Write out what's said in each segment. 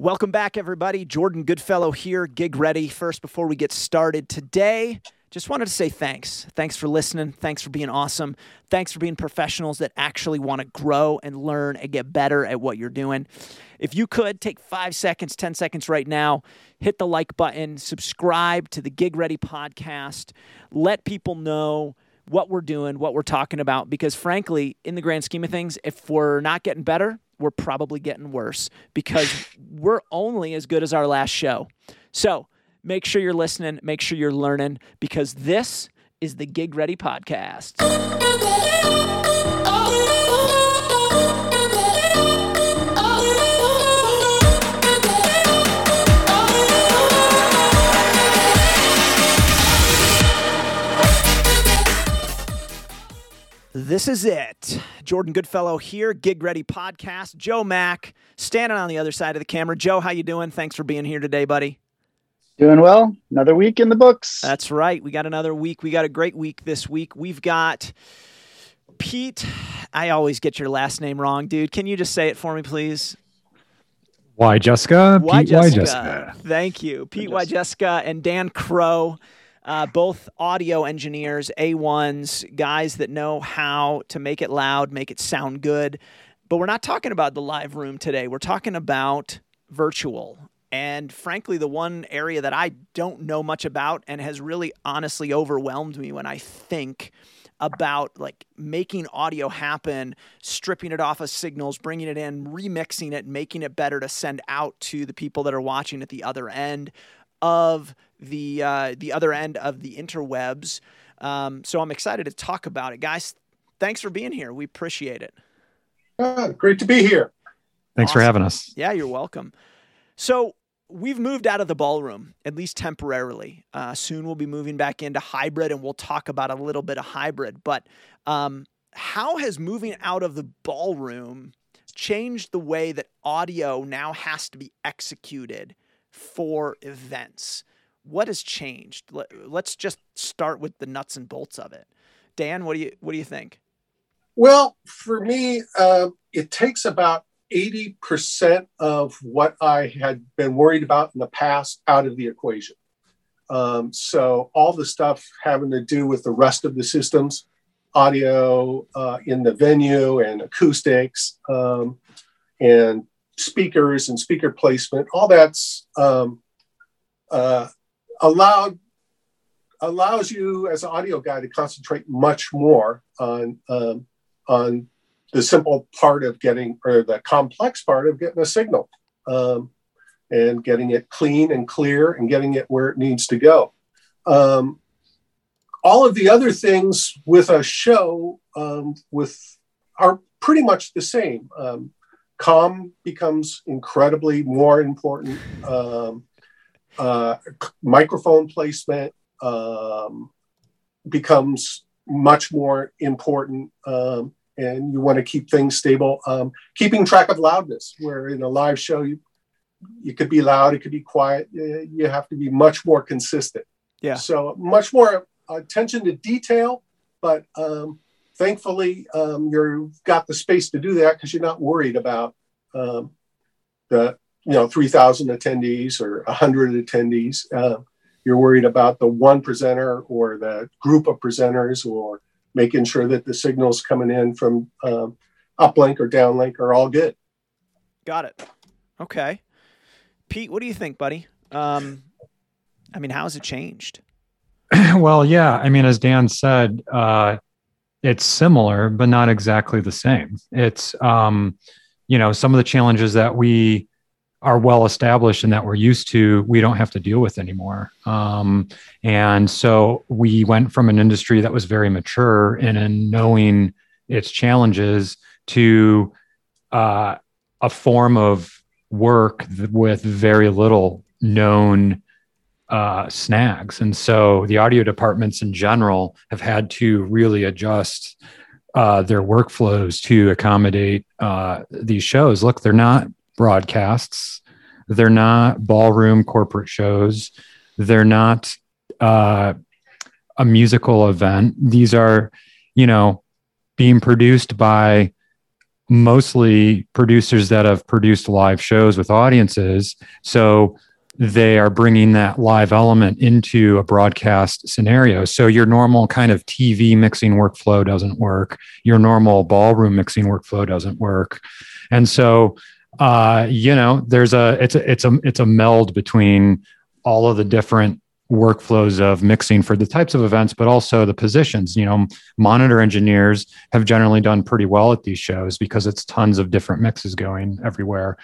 Welcome back, everybody. Jordan Goodfellow here, gig ready. First, before we get started today, just wanted to say thanks. Thanks for listening. Thanks for being awesome. Thanks for being professionals that actually want to grow and learn and get better at what you're doing. If you could take five seconds, 10 seconds right now, hit the like button, subscribe to the Gig Ready podcast, let people know what we're doing, what we're talking about, because frankly, in the grand scheme of things, if we're not getting better, we're probably getting worse because we're only as good as our last show. So, Make sure you're listening, make sure you're learning, because this is the Gig Ready Podcast. Oh, oh, oh. This is it. Jordan Goodfellow here, Gig Ready Podcast. Joe Mack standing on the other side of the camera. Joe, how you doing? Thanks for being here today, buddy. Doing well. Another week in the books. That's right. We got another week. We got a great week this week. We've got Pete. I always get your last name wrong, dude. Can you just say it for me, please? Why Jessica? Why Pete Jessica? Why Jessica? Thank you. Pete Why Jessica and Dan Crow. Uh, both audio engineers, A1s, guys that know how to make it loud, make it sound good. But we're not talking about the live room today. We're talking about virtual and frankly, the one area that I don't know much about and has really honestly overwhelmed me when I think about like making audio happen, stripping it off of signals, bringing it in, remixing it, making it better to send out to the people that are watching at the other end of the uh, the other end of the interwebs. Um, so I'm excited to talk about it, guys. Thanks for being here. We appreciate it. Uh, great to be here. Thanks awesome. for having us. Yeah, you're welcome. So we've moved out of the ballroom, at least temporarily. Uh, soon we'll be moving back into hybrid, and we'll talk about a little bit of hybrid. But um, how has moving out of the ballroom changed the way that audio now has to be executed for events? What has changed? Let's just start with the nuts and bolts of it. Dan, what do you what do you think? Well, for me, uh, it takes about 80% of what I had been worried about in the past out of the equation. Um, so, all the stuff having to do with the rest of the systems, audio uh, in the venue and acoustics um, and speakers and speaker placement, all that's um, uh, allowed allows you as an audio guy to concentrate much more on um, on the simple part of getting, or the complex part of getting a signal um, and getting it clean and clear and getting it where it needs to go. Um, all of the other things with a show um, with are pretty much the same. Com becomes incredibly more important. Um, uh, microphone placement um, becomes much more important. Um, and you want to keep things stable. Um, keeping track of loudness, where in a live show, you, you could be loud, it could be quiet. You have to be much more consistent. Yeah. So much more attention to detail, but um, thankfully um, you've got the space to do that because you're not worried about um, the you know 3,000 attendees or 100 attendees. Uh, you're worried about the one presenter or the group of presenters or making sure that the signals coming in from um, uplink or downlink are all good. Got it. Okay. Pete, what do you think, buddy? Um, I mean, how has it changed? well, yeah. I mean, as Dan said, uh, it's similar, but not exactly the same. It's, um, you know, some of the challenges that we are well established and that we're used to, we don't have to deal with anymore. Um, and so we went from an industry that was very mature and in knowing its challenges to uh, a form of work with very little known uh, snags. And so the audio departments in general have had to really adjust uh, their workflows to accommodate uh, these shows. Look, they're not broadcasts. They're not ballroom corporate shows. They're not uh, a musical event. These are, you know, being produced by mostly producers that have produced live shows with audiences. So they are bringing that live element into a broadcast scenario. So your normal kind of TV mixing workflow doesn't work. Your normal ballroom mixing workflow doesn't work. And so uh, you know, there's a it's a it's a it's a meld between all of the different workflows of mixing for the types of events, but also the positions. You know, monitor engineers have generally done pretty well at these shows because it's tons of different mixes going everywhere.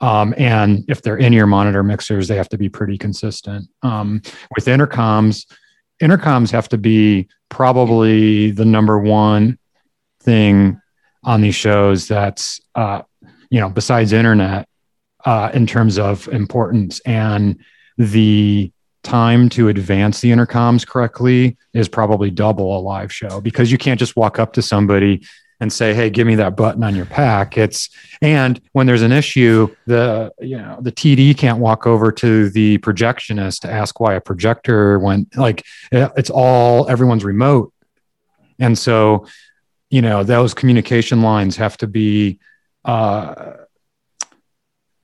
Um, and if they're in ear monitor mixers, they have to be pretty consistent. Um, with intercoms, intercoms have to be probably the number one thing on these shows that's uh, you know besides internet uh, in terms of importance and the time to advance the intercoms correctly is probably double a live show because you can't just walk up to somebody and say hey give me that button on your pack it's and when there's an issue the you know the td can't walk over to the projectionist to ask why a projector went like it's all everyone's remote and so you know those communication lines have to be uh,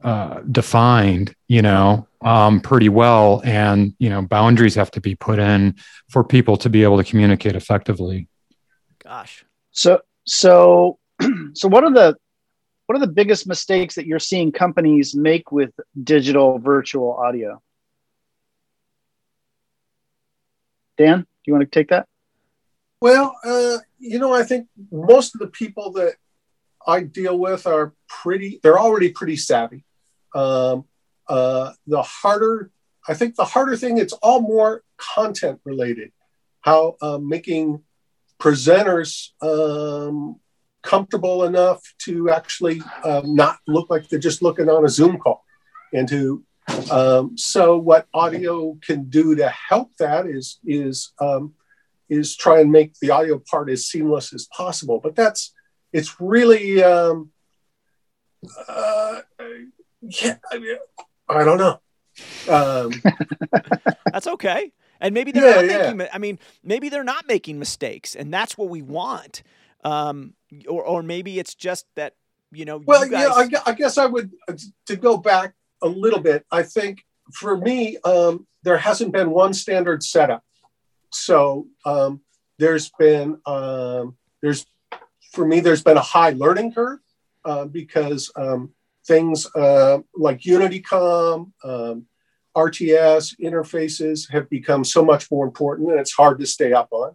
uh, defined, you know, um, pretty well, and you know, boundaries have to be put in for people to be able to communicate effectively. Gosh. So, so, so, what are the what are the biggest mistakes that you're seeing companies make with digital virtual audio? Dan, do you want to take that? Well, uh, you know, I think most of the people that I deal with are pretty, they're already pretty savvy. Um, uh, the harder, I think the harder thing, it's all more content related. How uh, making presenters um, comfortable enough to actually um, not look like they're just looking on a Zoom call. And to, um, so what audio can do to help that is, is, um, is try and make the audio part as seamless as possible. But that's, it's really um, uh, yeah I, mean, I don't know um, that's okay and maybe they're yeah, not yeah. making i mean maybe they're not making mistakes and that's what we want um, or, or maybe it's just that you know well you guys... yeah I, I, guess i would uh, to go back a little bit i think for me um, there hasn't been one standard setup so um, there's been um, there's for me, there's been a high learning curve uh, because um, things uh, like UnityCom, um, RTS interfaces have become so much more important, and it's hard to stay up on.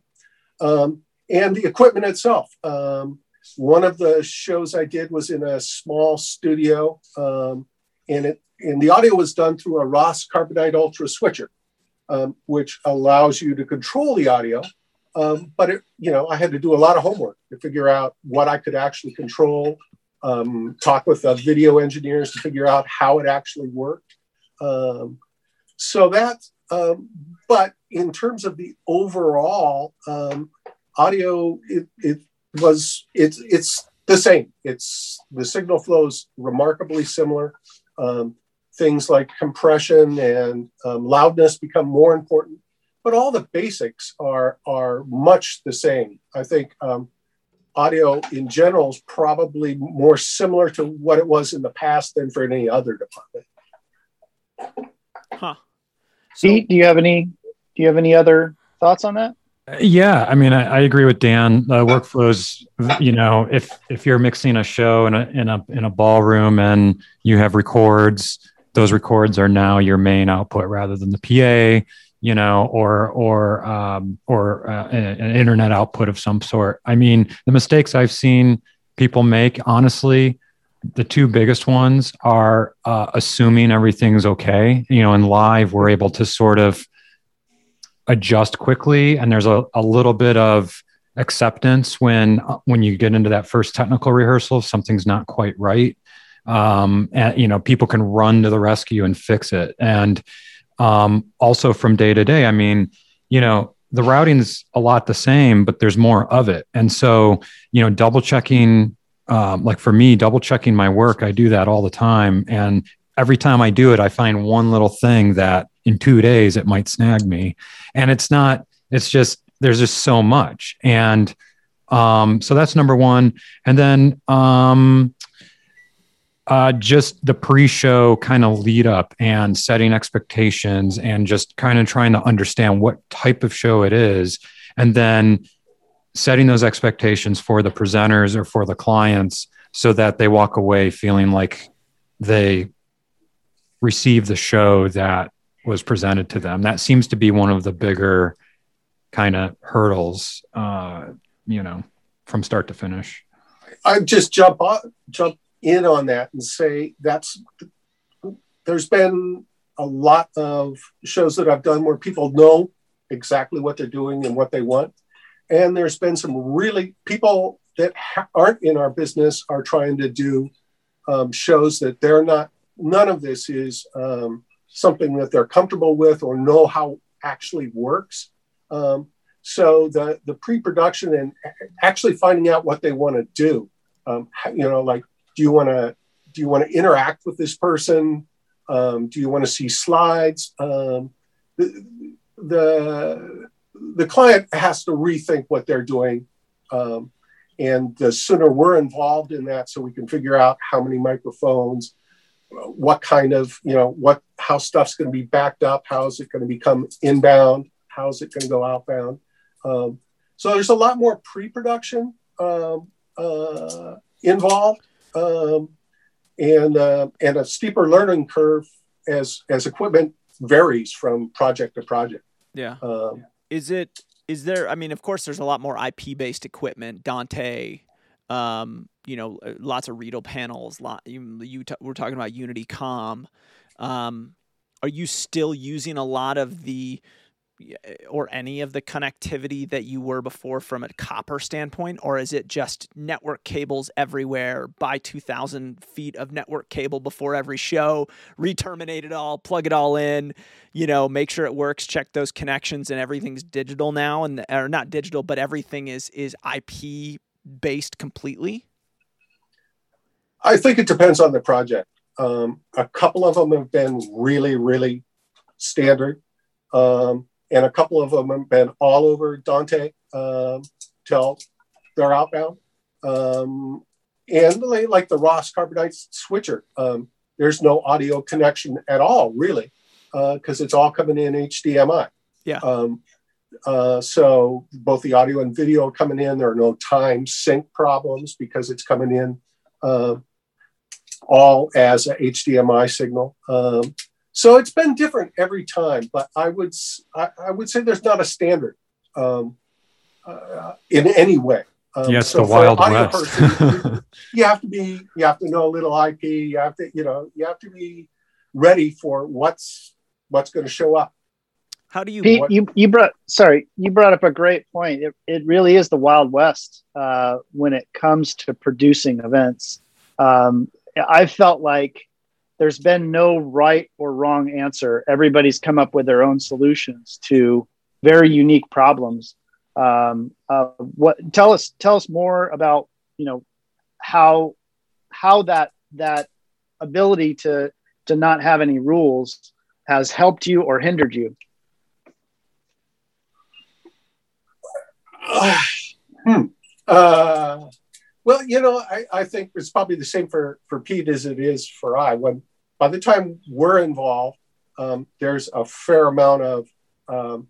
Um, and the equipment itself. Um, one of the shows I did was in a small studio, um, and it and the audio was done through a Ross Carbonite Ultra switcher, um, which allows you to control the audio um, but it, you know, I had to do a lot of homework to figure out what I could actually control. Um, talk with video engineers to figure out how it actually worked. Um, so that, um, but in terms of the overall um, audio, it, it was it's it's the same. It's the signal flows remarkably similar. Um, things like compression and loudness become more important but all the basics are are much the same. I think um, audio in general is probably more similar to what it was in the past than for any other department. Huh. So, Pete, do you have any do you have any other thoughts on that? Yeah, I mean, I, I agree with Dan. The workflows, you know, if if you're mixing a show in a in a in a ballroom and you have records, those records are now your main output rather than the PA you know, or or um, or uh, an internet output of some sort. I mean, the mistakes I've seen people make, honestly, the two biggest ones are uh, assuming everything's okay. You know, in live, we're able to sort of adjust quickly, and there's a, a little bit of acceptance when when you get into that first technical rehearsal if something's not quite right um and you know people can run to the rescue and fix it and um, also from day to day, I mean, you know, the routing's a lot the same, but there's more of it. And so, you know, double checking, um, like for me, double checking my work, I do that all the time. And every time I do it, I find one little thing that in two days it might snag me. And it's not, it's just, there's just so much. And, Um, so that's number one. And then um, uh, just the pre-show kind of lead up and setting expectations and just kind of trying to understand what type of show it is, and then setting those expectations for the presenters or for the clients so that they walk away feeling like they receive the show that was presented to them. That seems to be one of the bigger kind of hurdles, uh, you know, from start to finish. I just jump on, jump in on that and say that's there's been a lot of shows that I've done where people know exactly what they're doing and what they want, and there's been some really people that ha- aren't in our business are trying to do um, shows that they're not. None of this is um, something that they're comfortable with or know how actually works. Um, so the the pre-production and actually finding out what they want to do, um, you know, like do you want to do you want to interact with this person? Um, do you want to see slides? Um, the, the the client has to rethink what they're doing. Um, and the sooner we're involved in that, so we can figure out how many microphones, what kind of, you know, what, how stuff's going to be backed up, how is it going to become inbound, how is it going to go outbound. Um, so there's a lot more pre-production um, uh, involved, um, and uh, and a steeper learning curve as as equipment varies from project to project. Yeah. Um, is it is there i mean of course there's a lot more ip based equipment. Dante um, you know uh, lots of Riedel panels lot you, you t- we're talking about unity com. Um, are you still using a lot of the or any of the connectivity that you were before from a copper standpoint? Or is it just network cables everywhere buy 2000 feet of network cable before every show re-terminate it all plug it all in you know make sure it works check those connections and everything's digital now and or not digital but everything is is ip based completely? I think it depends on the project. Um, a couple of them have been really really standard. Um, and a couple of them have been all over Dante um, till they're outbound. Um, and like the Ross Carbonite switcher, um, there's no audio connection at all, really, because uh, it's all coming in HDMI. Yeah. Um, uh, so both the audio and video are coming in. There are no time sync problems because it's coming in uh, all as a HDMI signal. Um, so it's been different every time, but I would I, I would say there's not a standard um, uh, in any way. Um, yes, so the wild west. Person, you have to be you have to know a little IP. You have to you know you have to be ready for what's what's going to show up. How do you? Pete, what, you you brought sorry you brought up a great point. It it really is the wild west uh, when it comes to producing events. Um, I felt like there's been no right or wrong answer. Everybody's come up with their own solutions to very unique problems. Um, uh, what tell us tell us more about you know how how that that ability to to not have any rules has helped you or hindered you. Uh, hmm. uh, well, you know, I, I think it's probably the same for, for Pete as it is for I. When by the time we're involved, um, there's a fair amount of, um,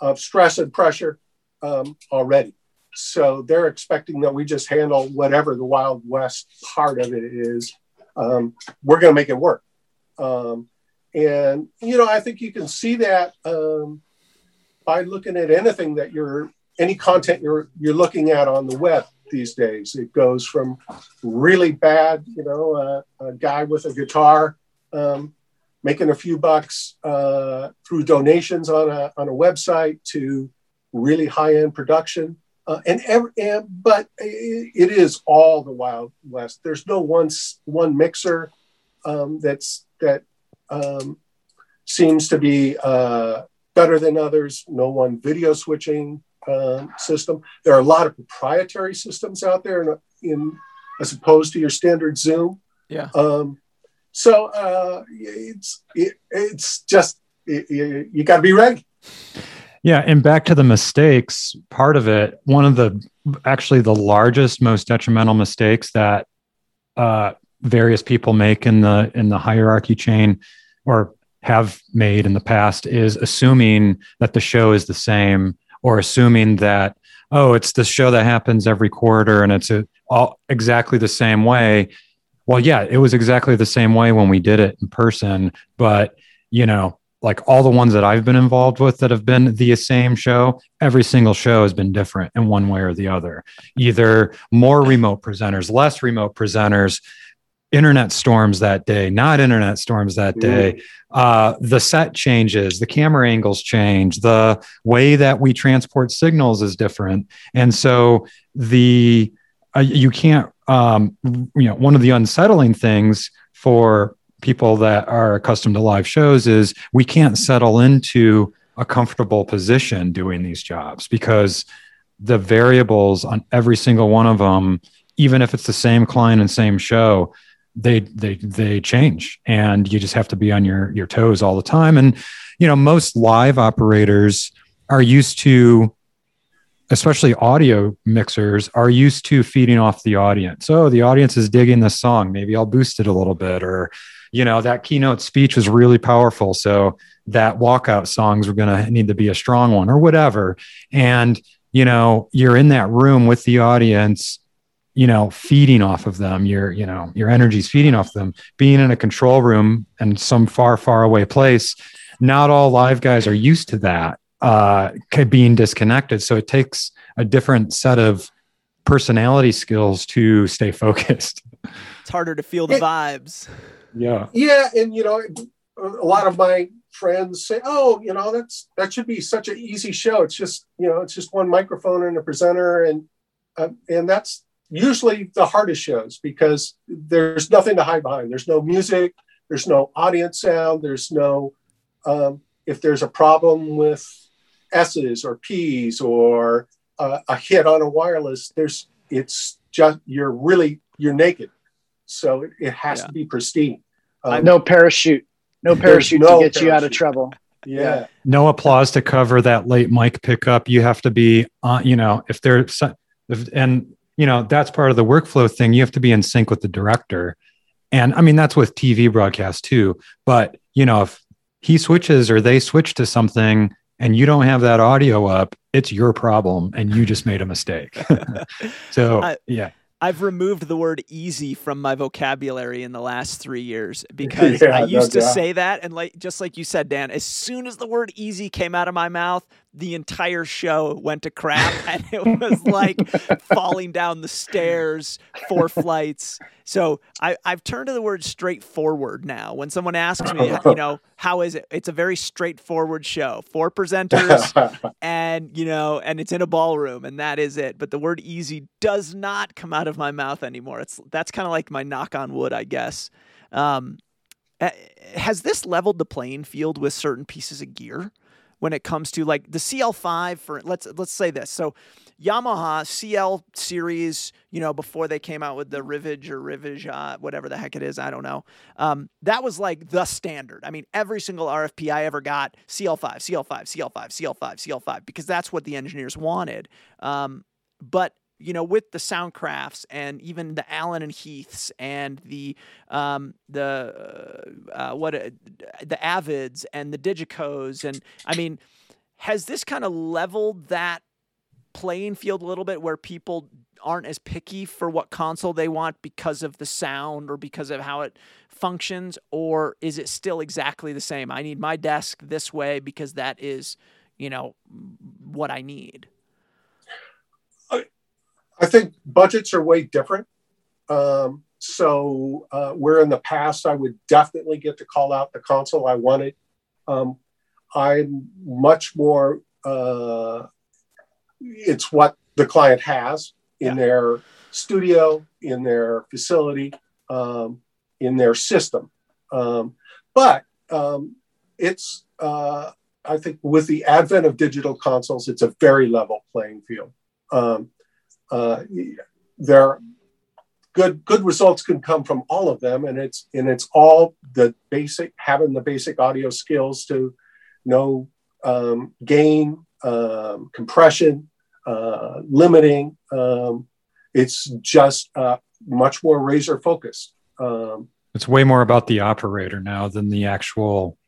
of stress and pressure um, already. So they're expecting that we just handle whatever the Wild West part of it is. Um, we're going to make it work. Um, and, you know, I think you can see that um, by looking at anything that you're, any content you're, you're looking at on the web these days. It goes from really bad, you know, uh, a guy with a guitar um, making a few bucks uh, through donations on a, on a website to really high end production. Uh, and, every, and but it is all the Wild West. There's no one one mixer um, that's that um, seems to be uh, better than others. No one video switching um, system. There are a lot of proprietary systems out there, in, in as opposed to your standard Zoom. Yeah. Um, so uh, it's it, it's just it, you, you got to be ready. Yeah, and back to the mistakes part of it. One of the actually the largest, most detrimental mistakes that uh, various people make in the in the hierarchy chain, or have made in the past, is assuming that the show is the same, or assuming that oh, it's the show that happens every quarter and it's a, all exactly the same way. Well, yeah, it was exactly the same way when we did it in person, but you know, like all the ones that I've been involved with that have been the same show, every single show has been different in one way or the other. Either more remote presenters, less remote presenters, internet storms that day, not internet storms that day. Uh, the set changes, the camera angles change, the way that we transport signals is different. And so the uh, you can't um, you know one of the unsettling things for people that are accustomed to live shows is we can't settle into a comfortable position doing these jobs because the variables on every single one of them even if it's the same client and same show they they they change and you just have to be on your your toes all the time. And you know most live operators are used to especially audio mixers are used to feeding off the audience. So the audience is digging the song. Maybe i'll boost it a little bit or you know that keynote speech was really powerful. So that walkout songs were going to need to be a strong one or whatever. And you know you're in that room with the audience you know feeding off of them your you know your energy's feeding off them being in a control room and some far far away place not all live guys are used to that uh being disconnected so it takes a different set of personality skills to stay focused it's harder to feel the vibes yeah. Yeah, and you know, a lot of my friends say, "Oh, you know, that's that should be such an easy show. It's just you know, it's just one microphone and a presenter, and uh, and that's usually the hardest shows because there's nothing to hide behind. There's no music, there's no audience sound, there's no um, if there's a problem with S's or P's or uh, a hit on a wireless, there's it's just you're really you're naked so it, it has yeah. to be pristine. Um, no parachute, no parachute no to get parachute. you out of trouble. Yeah. No applause to cover that late mic pickup. You have to be, uh, you know, if there's, if, and you know that's part of the workflow thing. You have to be in sync with the director, and I mean that's with TV broadcast too. But you know, if he switches or they switch to something and you don't have that audio up, it's your problem, and you just made a mistake. so I, yeah. I've removed the word easy from my vocabulary in the last three years because yeah, I used no to say that. And like, just like you said, Dan, as soon as the word easy came out of my mouth, the entire show went to crap and it was like falling down the stairs four flights. So I, i've turned to the word straightforward now. When someone asks me you know how is it it's a very straightforward show. Four presenters and you know and it's in a ballroom and that is it. But the word easy does not come out of my mouth anymore. It's that's kind of like my knock on wood i guess. Um, eh, has this leveled the playing field with certain pieces of gear when it comes to like the CL5 for let's let's say this. So Yamaha CL series, you know, before they came out with the Rivage or Rivage, uh, whatever the heck it is, I don't know. Um, that was like the standard. I mean, every single RFP I ever got, CL5, CL5, CL5, CL5, CL5, because that's what the engineers wanted. Um, but you know, with the Soundcrafts and even the Allen and Heaths and the um, the uh, uh, what uh, the Avids and the Digicos, and I mean, has this kind of leveled that playing field a little bit where people aren't as picky for what console they want because of the sound or because of how it functions, or is it still exactly the same? I need my desk this way because that is, you know, what I need. I think budgets are way different. Um, so uh, where in the past I would definitely get to call out the console I wanted, um, I'm much more. Uh, it's what the client has in yeah. their studio, in their facility, um, in their system. Um, but um, it's, uh, I think, with the advent of digital consoles, it's a very level playing field. Uh, there good good results can come from all of them and it's and it's all the basic having the basic audio skills to know um, gain um, compression, uh, limiting. Um, it's just uh, much more razor focused. Um, it's way more about the operator now than the actual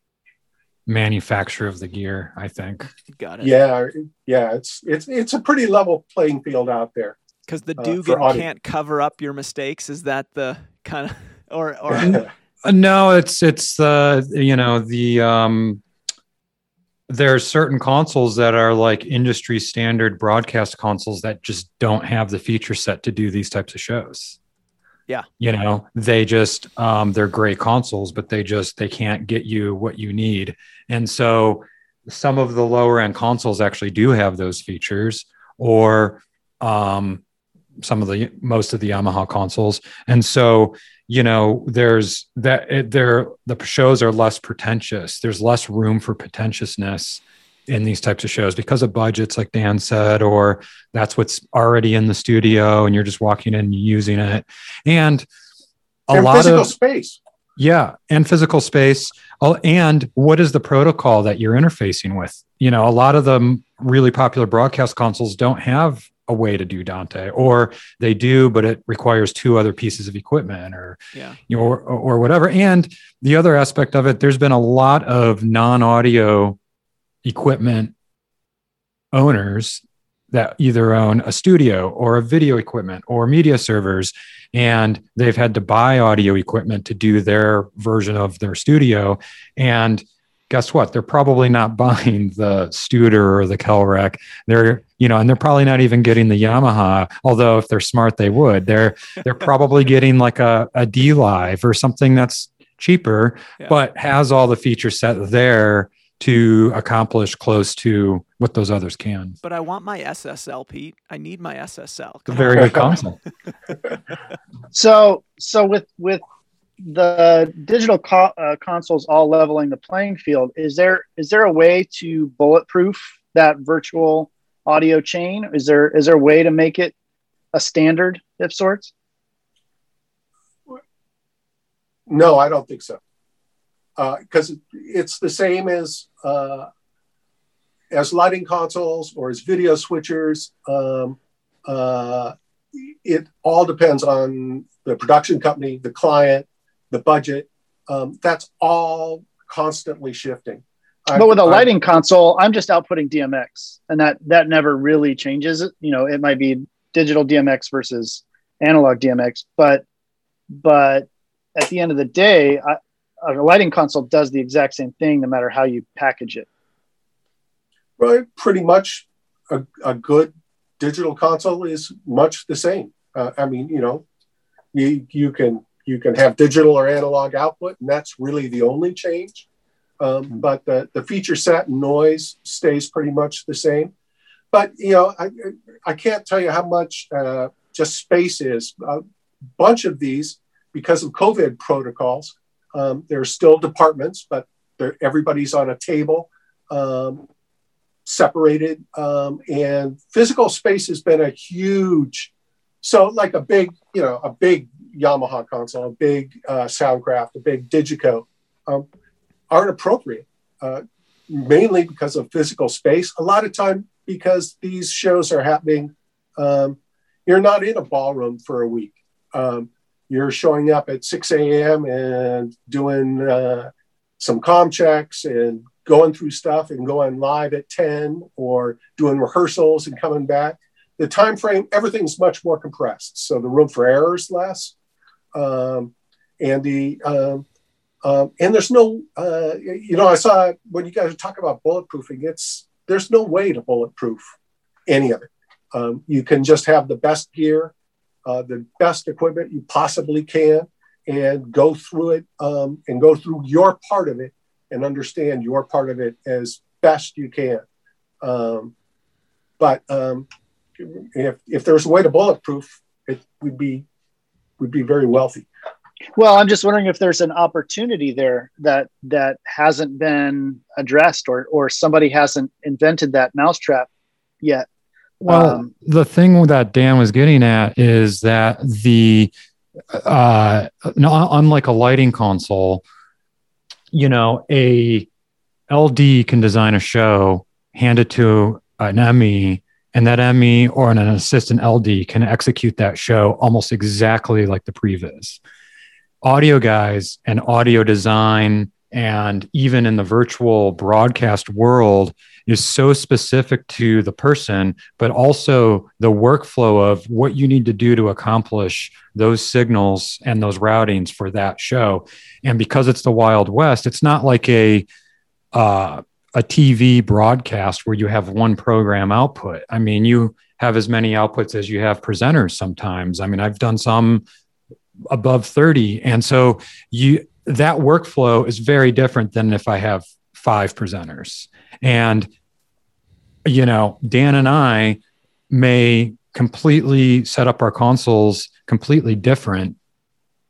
manufacturer of the gear. I think. Got it. Yeah, yeah. It's it's it's a pretty level playing field out there. Because the Dugan uh, can't cover up your mistakes. Is that the kind of or or? Uh, no, it's it's the uh, you know the um there are certain consoles that are like industry standard broadcast consoles that just don't have the feature set to do these types of shows. Yeah. You know, they just um they're great consoles, but they just they can't get you what you need. And so some of the lower end consoles actually do have those features or um some of the most of the Yamaha consoles. And so you know there's that it, there the shows are less pretentious there's less room for pretentiousness in these types of shows because of budgets like dan said or that's what's already in the studio and you're just walking in and using it. And a and lot physical of space. Yeah and physical space. Oh, and what is the protocol that you're interfacing with? You know a lot of the really popular broadcast consoles don't have a way to do Dante, or they do, but it requires two other pieces of equipment, or yeah, you know, or, or whatever. And the other aspect of it, there's been a lot of non-audio equipment owners that either own a studio or a video equipment or media servers and they've had to buy audio equipment to do their version of their studio and guess what? They're probably not buying the Studer or the Calrec. They're, you know, and they're probably not even getting the Yamaha. Although if they're smart, they would. They're they're probably getting like a, a dLive or something that's cheaper, yeah. but has all the feature set there to accomplish close to what those others can. But I want my SSL, Pete. I need my SSL. It's a very good console. so, so with with the digital co- uh, consoles all leveling the playing field is there is there a way to bulletproof that virtual audio chain is there is there a way to make it a standard of sorts no i don't think so because uh, it's the same as uh, as lighting consoles or as video switchers um, uh, it all depends on the production company the client the budget. Um, that's all constantly shifting. But i with a lighting i console, I'm just outputting DMX, and that that never really changes. You know, it might be digital DMX versus analog DMX, but but at the end of the day, I, a lighting console does the exact same thing no matter how you package it. Right, pretty much a, a good digital console is much the same. Uh, I mean, you know, you you can you can have digital or analog output, and that's really the only change. Um, hmm. but the, the feature set and noise stays pretty much the same. But you know, I, I can't tell you how much uh, just space is. A bunch of these, because of COVID protocols, um, there's still departments, but everybody's on a table, um, separated, um, and physical space has been a huge. So, like a big, you know, a big Yamaha console, a big uh, Soundcraft, a big Digico, um, aren't appropriate, uh, mainly because of physical space. A lot of time because these shows are happening, um, you're not in a ballroom for a week. You're showing up at 6 a.m. and doing uh, some com checks and going through stuff and going live at 10 or doing rehearsals and coming back the time frame everything's much more compressed so the room for error is less um, and the um, um, and there's no uh, you know I saw when you guys talk about bulletproofing, it's there's no way to bulletproof any of it. Um, you can just have the best gear, uh, the best equipment you possibly can, and go through it um, and go through your part of it and understand your part of it as best you can. Um, but um, if if there's a way to bulletproof, it would be would be very wealthy. Well, I'm just wondering if there's an opportunity there that that hasn't been addressed, or or somebody hasn't invented that mousetrap yet. Well, um, the thing that Dan was getting at is that the uh, unlike a lighting console, you know, a LD can design a show, hand it to an ME, and that ME or an assistant LD can execute that show almost exactly like the previs. Audio guys and audio design, and even in the virtual broadcast world, is so specific to the person, but also the workflow of what you need to do to accomplish those signals and those routings for that show. And because it's the Wild West, it's not like a uh, a TV broadcast where you have one program output. I mean, you have as many outputs as you have presenters sometimes. I mean, I've done some above 30. And so you that workflow is very different than if I have five presenters. And you know, Dan and I may completely set up our consoles completely different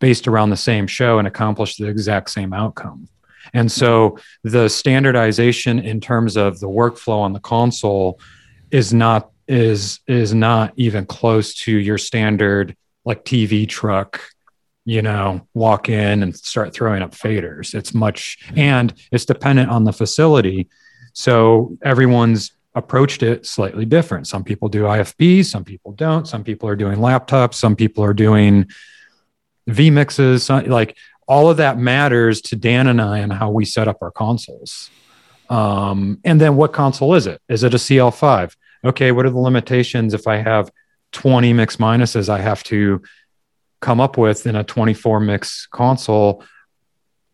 based around the same show and accomplish the exact same outcome. And so the standardization in terms of the workflow on the console is not is is not even close to your standard like TV truck, you know, walk in and start throwing up faders. It's much and it's dependent on the facility. So everyone's approached it slightly different. Some people do IFB, some people don't. Some people are doing laptops, some people are doing vMixes. Like all of that matters to Dan and I and how we set up our consoles. Um, and then what console is it? Is it a CL5? Okay, what are the limitations if I have 20 mix minuses I have to come up with in a 24 mix console?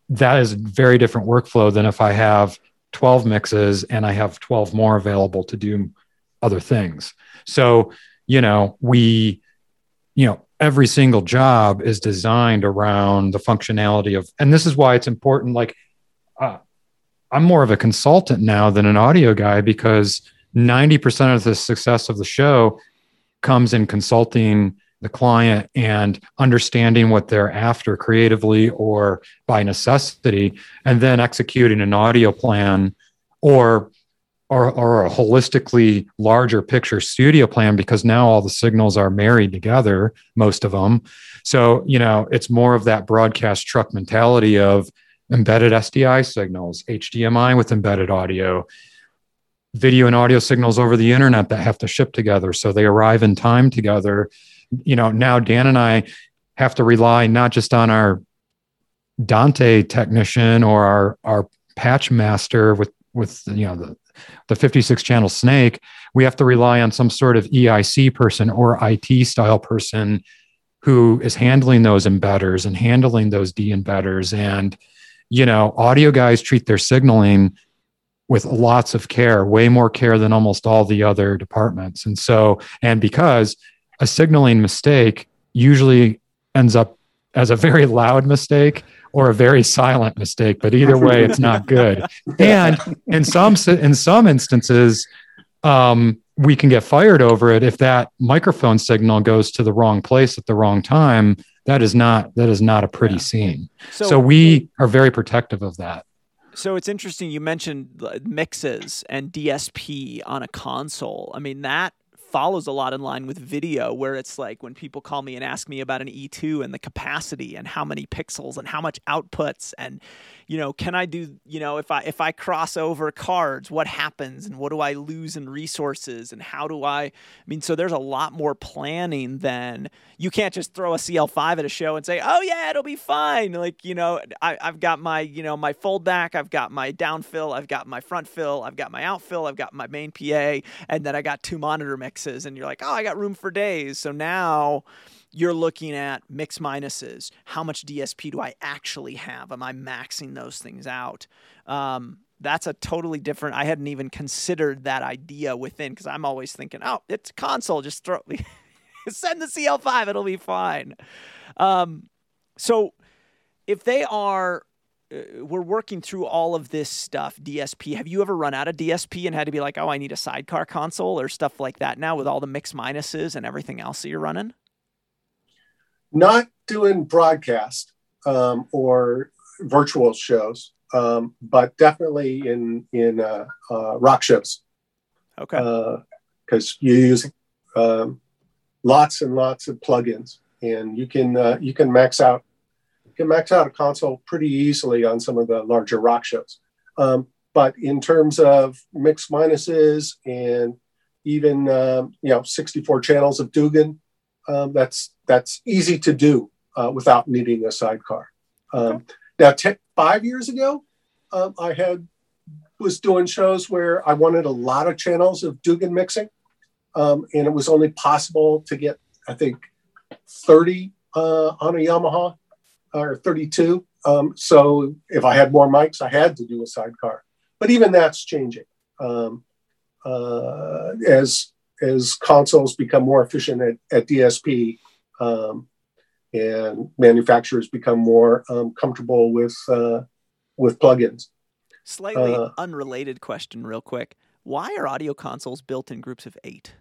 That is a very different workflow than if I have 12 mixes and I have 12 more available to do other things. So, you know, we, you know, every single job is designed around the functionality of and this is why it's important like uh, i'm more of a consultant now than an audio guy because 90% of the success of the show comes in consulting the client and understanding what they're after creatively or by necessity and then executing an audio plan or or, or a holistically larger picture studio plan because now all the signals are married together, most of them. So, you know, it's more of that broadcast truck mentality of embedded SDI signals, HDMI with embedded audio, video and audio signals over the internet that have to ship together. So they arrive in time together. You know, now Dan and I have to rely not just on our Dante technician or our, our patch master with with you know the the 56 channel snake, we have to rely on some sort of EIC person or IT style person who is handling those embedders and handling those D embedders. And, you know, audio guys treat their signaling with lots of care, way more care than almost all the other departments. And so, and because a signaling mistake usually ends up as a very loud mistake or a very silent mistake, but either way, it's not good. And in some in some instances, um, we can get fired over it if that microphone signal goes to the wrong place at the wrong time. That is not that is not a pretty yeah. scene. So, so we are very protective of that. So it's interesting you mentioned mixes and DSP on a console. I mean that follows a lot in line with video where it's like when people call me and ask me about an E2 and the capacity and how many pixels and how much outputs and you know can I do you know if I if I cross over cards what happens and what do I lose in resources and how do I I mean so there's a lot more planning than you can't just throw a CL5 at a show and say oh yeah it'll be fine like you know I, I've got my you know my fold back I've got my downfill I've got my front fill I've got my outfill I've got my main PA and then I got two monitor mixes and you're like, oh, I got room for days. So now you're looking at mix minuses. How much DSP do I actually have? Am I maxing those things out? Um, that's a totally different. I hadn't even considered that idea within because I'm always thinking, oh, it's console. Just throw, send the CL5. It'll be fine. Um, so if they are uh, we're working through all of this stuff dsp have you ever run out of dsp and had to be like oh i need a sidecar console or stuff like that now with all the mix minuses and everything else that you're running not doing broadcast um, or virtual shows um, but definitely in in uh, uh, rock shows okay because uh, you use um, lots and lots of plugins and you can uh, you can max out can max out a console pretty easily on some of the larger rock shows. Um, but in terms of mix minuses and even um, you know 64 channels of Dugan, um, that's that's easy to do uh, without needing a sidecar. Um, okay. Now, ten, five years ago, um, I had was doing shows where I wanted a lot of channels of Dugan mixing, um, and it was only possible to get I think 30 uh, on a Yamaha or 32. Um, so if I had more mics, I had to do a sidecar. But even that's changing um, uh, as as consoles become more efficient at, at DSP um, and manufacturers become more um, comfortable with uh, with plugins. Slightly uh, unrelated question, real quick. Why are audio consoles built in groups of eight?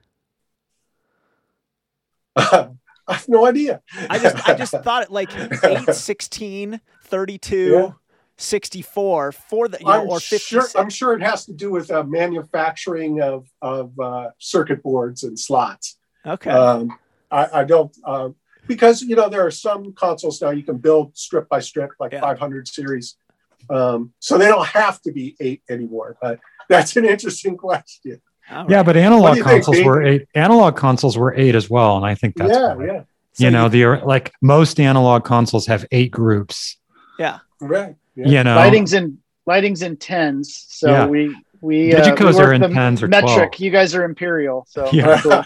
I have no idea. I just I just thought like 8, 16, 32, yeah. 64 for the you know, I'm or 50. Sure, I'm sure it has to do with uh, manufacturing of of uh, circuit boards and slots. Okay. Um, I, I, don't uh, because you know there are some consoles now you can build strip by strip like yeah. 500 series, um, so they don't have to be eight anymore. But that's an interesting question. Right. Yeah, but analog consoles think, were eight. Analog consoles were eight as well, and I think that's yeah, yeah. you so know, the like most analog consoles have eight groups. Yeah, right. Yeah. You know, lighting's in lighting's in tens, so yeah. we we DiGiCos uh, we are in tens or metric. 12. You guys are imperial, so yeah.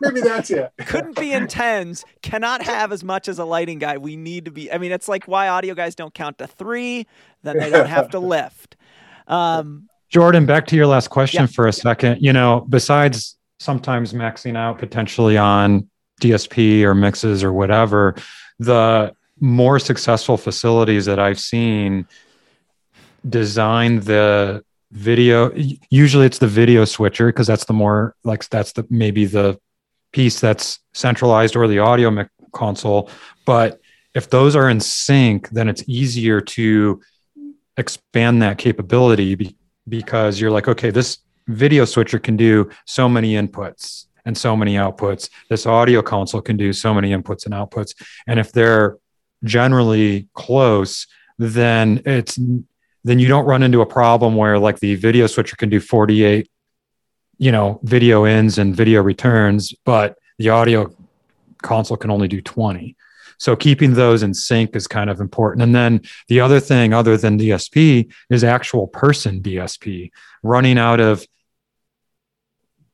maybe that's it. Couldn't be in tens. Cannot have as much as a lighting guy. We need to be. I mean, it's like why audio guys don't count to three, then they don't have to lift. Um, Jordan, back to your last question yeah. for a second. You know, besides sometimes maxing out potentially on DSP or mixes or whatever, the more successful facilities that I've seen design the video usually it's the video switcher because that's the more like that's the maybe the piece that's centralized or the audio console but if those are in sync then it's easier to expand that capability because you're like, okay, this video switcher can do so many inputs and so many outputs. This audio console can do so many inputs and outputs. And if they're generally close, then it's then you don't run into a problem where like the video switcher can do 48 you know video ins and video returns but the audio console can only do 20 so keeping those in sync is kind of important. And then the other thing, other than DSP, is actual person DSP running out of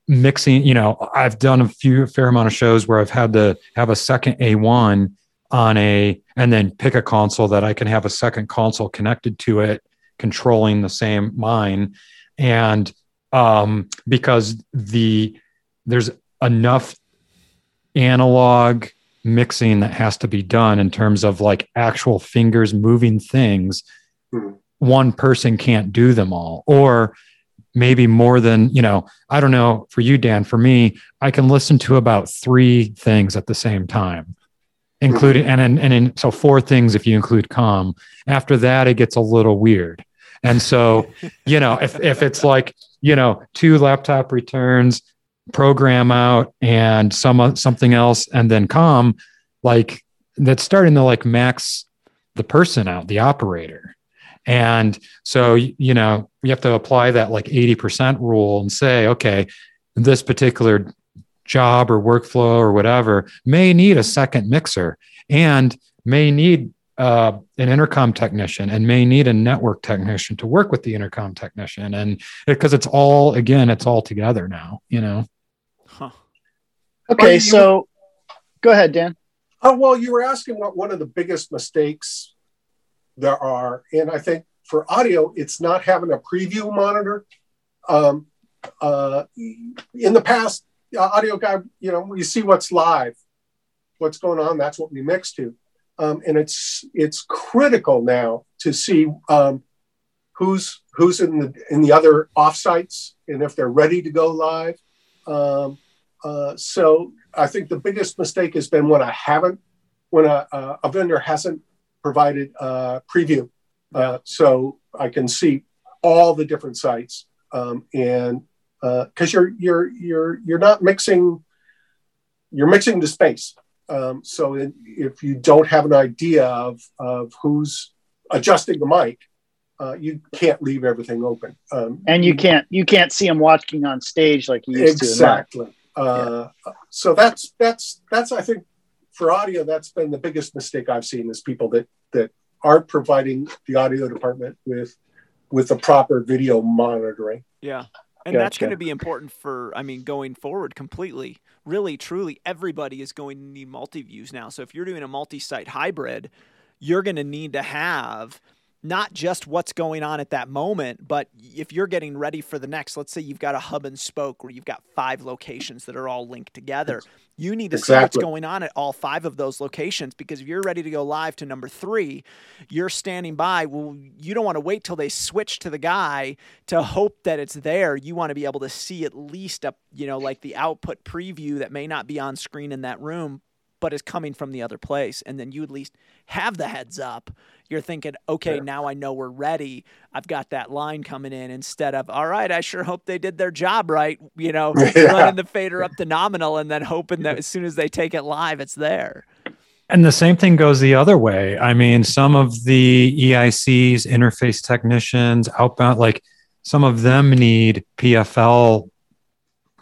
mixing. You know, I've done a few a fair amount of shows where I've had to have a second A1 on a and then pick a console that I can have a second console connected to it, controlling the same mine. And um, because the there's enough analog mixing that has to be done in terms of like actual fingers moving things mm-hmm. one person can't do them all or maybe more than you know i don't know for you dan for me i can listen to about three things at the same time including and in, and in so four things if you include com after that it gets a little weird. And so you know if if it's like you know two laptop returns program out and some uh, something else and then com like that's starting to like max the person out the operator. And so you know you have to apply that like 80% rule and say okay this particular job or workflow or whatever may need a second mixer and may need uh, an intercom technician and may need a network technician to work with the intercom technician and because it's all again it's all together now you know Huh. Okay, well, so were, go ahead, Dan. Oh well, you were asking what one of the biggest mistakes there are, and I think for audio, it's not having a preview monitor. Um, uh, in the past, audio guy, you know, we see what's live, what's going on. That's what we mix to, um, and it's it's critical now to see um, who's who's in the in the other offsites and if they're ready to go live. Um, uh, so I think the biggest mistake has been when I haven't, when a, a vendor hasn't provided a preview, uh, so I can see all the different sites, um, and because uh, you're you're you're you're not mixing, you're mixing the space. Um, so in, if you don't have an idea of of who's adjusting the mic, uh, you can't leave everything open. Um, and you can't you can't see them watching on stage like you used exactly. to. Exactly. Uh, So that's that's that's I think for audio that's been the biggest mistake I've seen is people that that aren't providing the audio department with with the proper video monitoring. Yeah. And gotcha. that's going to be important for, I mean, going forward completely. Really, truly, everybody is going to need multi views now. So if you're doing a multi site hybrid, you're going to need to have not just what's going on at that moment, but if you're getting ready for the next, let's say you've got a hub and spoke where you've got five locations that are all linked together. You need to exactly. see what's going on at all five of those locations because if you're ready to go live to number three, you're standing by. Well, you don't want to wait till they switch to the guy to hope that it's there. You want to be able to see at least a, you know, like the output preview that may not be on screen in that room, but is coming from the other place. And then you at least have the heads up. You're thinking, okay, yeah. now I know we're ready. I've got that line coming in instead of, all right, I sure hope they did their job right. You know, yeah. running the fader up to nominal and then hoping that as soon as they take it live, it's there. And the same thing goes the other way. I mean, some of the EICs, interface technicians, outbound, like some of them need PFL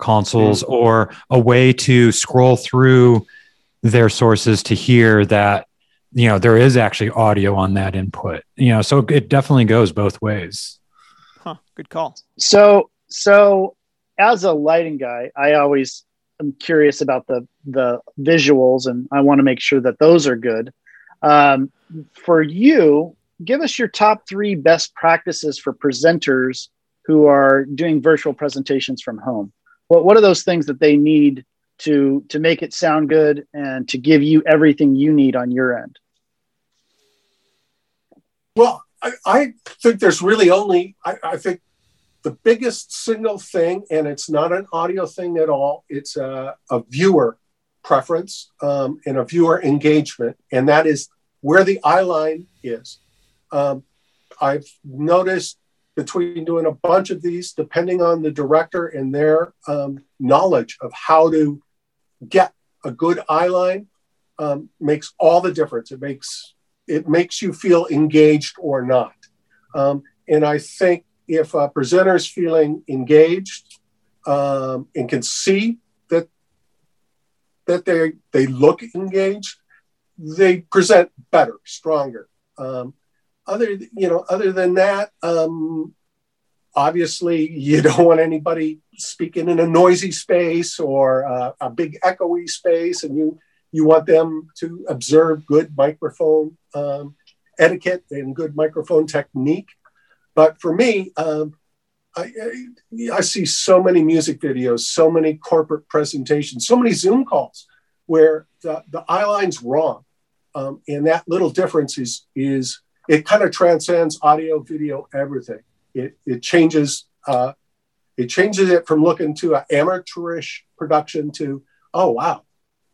consoles mm-hmm. or a way to scroll through their sources to hear that you know there is actually audio on that input you know so it definitely goes both ways. Huh good call. So so as a lighting guy i always am curious about the the visuals and i want to make sure that those are good. Um, for you give us your top three best practices for presenters who are doing virtual presentations from home. What, what are those things that they need to to make it sound good and to give you everything you need on your end. Well i, I think there's really only I, I, think the biggest single thing and it's not an audio thing at all it's a, a viewer preference um, and a viewer engagement and that is where the eye line is. Um, i've noticed between doing a bunch of these, depending on the director and their um, knowledge of how to get a good eye line um, makes all the difference. It makes it makes you feel engaged or not. Um, and I think if a presenter is feeling engaged um, and can see that that they they look engaged, they present better, stronger. Um, other you know, other than that, um, obviously you don't want anybody speaking in a noisy space or uh, a big echoey space and you you want them to observe good microphone um, etiquette and good microphone technique. But for me um, I, I, see so many music videos so many corporate presentations so many zoom calls where the, the eye line's wrong um, and that little difference is is it kind of transcends audio video everything. It, it changes uh, it changes it from looking to an amateurish production to oh wow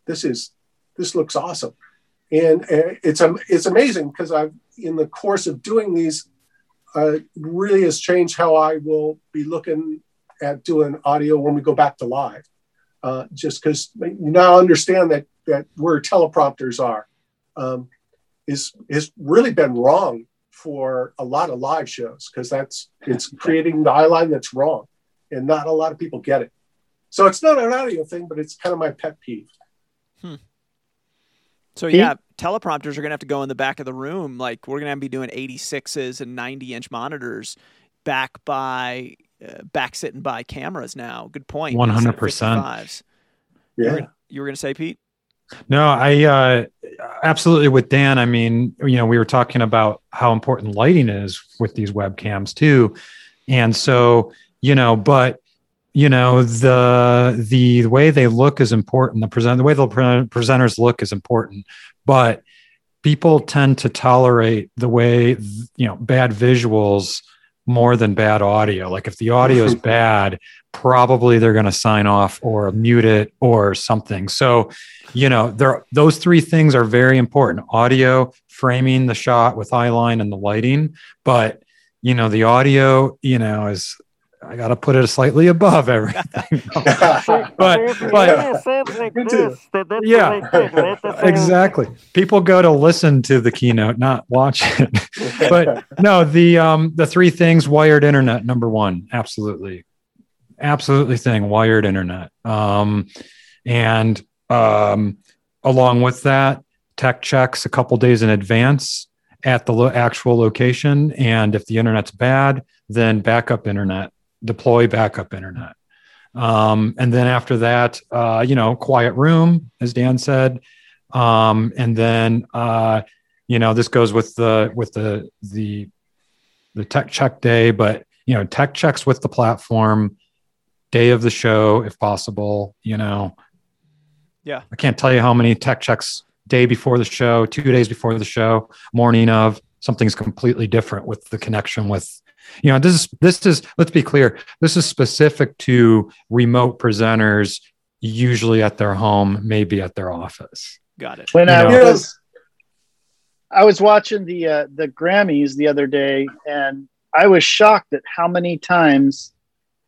this is this looks awesome. And uh, it's it's amazing because I've in the course of doing these uh, really has changed how I will be looking at doing audio when we go back to live. Uh, just because you now understand that that where teleprompters are. Um, is has really been wrong for a lot of live shows because that's it's creating the eye line that's wrong and not a lot of people get it. So it's not an audio thing but it's kind of my pet peeve. Hmm. so yeah teleprompters are going to have to go in the back of the room. Like we're going to be doing 86s and 90 inch monitors back by uh, back sitting by cameras now. Good point. 100% yeah. you were going to say pete no, I uh, absolutely with Dan. I mean, you know, we were talking about how important lighting is with these webcams too, and so you know, but you know, the the way they look is important. The present the way the presenters look is important, but people tend to tolerate the way you know bad visuals more than bad audio. Like if the audio is bad, probably they're going to sign off or mute it or something. So, you know, there those three things are very important. Audio, framing the shot with eye line and the lighting, but you know, the audio, you know, is I got to put it slightly above everything. but but yeah, exactly. People go to listen to the keynote, not watch it. but no, the um the three things wired internet number one, absolutely, absolutely thing wired internet. Um, and um, along with that, tech checks a couple days in advance at the lo- actual location, and if the internet's bad, then backup internet deploy backup internet. Um, and then after that, uh, you know, quiet room, as Dan said. Um, and then, uh, you know, this goes with the with the the the tech check day, but you know, tech checks with the platform, day of the show, if possible. You know, yeah, I can't tell you how many tech checks day before the show, two days before the show, morning of something's completely different with the connection with you know this is this is let's be clear this is specific to remote presenters usually at their home maybe at their office. Got it. When you i know, was i was watching the uh, the grammys the other day and i was shocked at how many times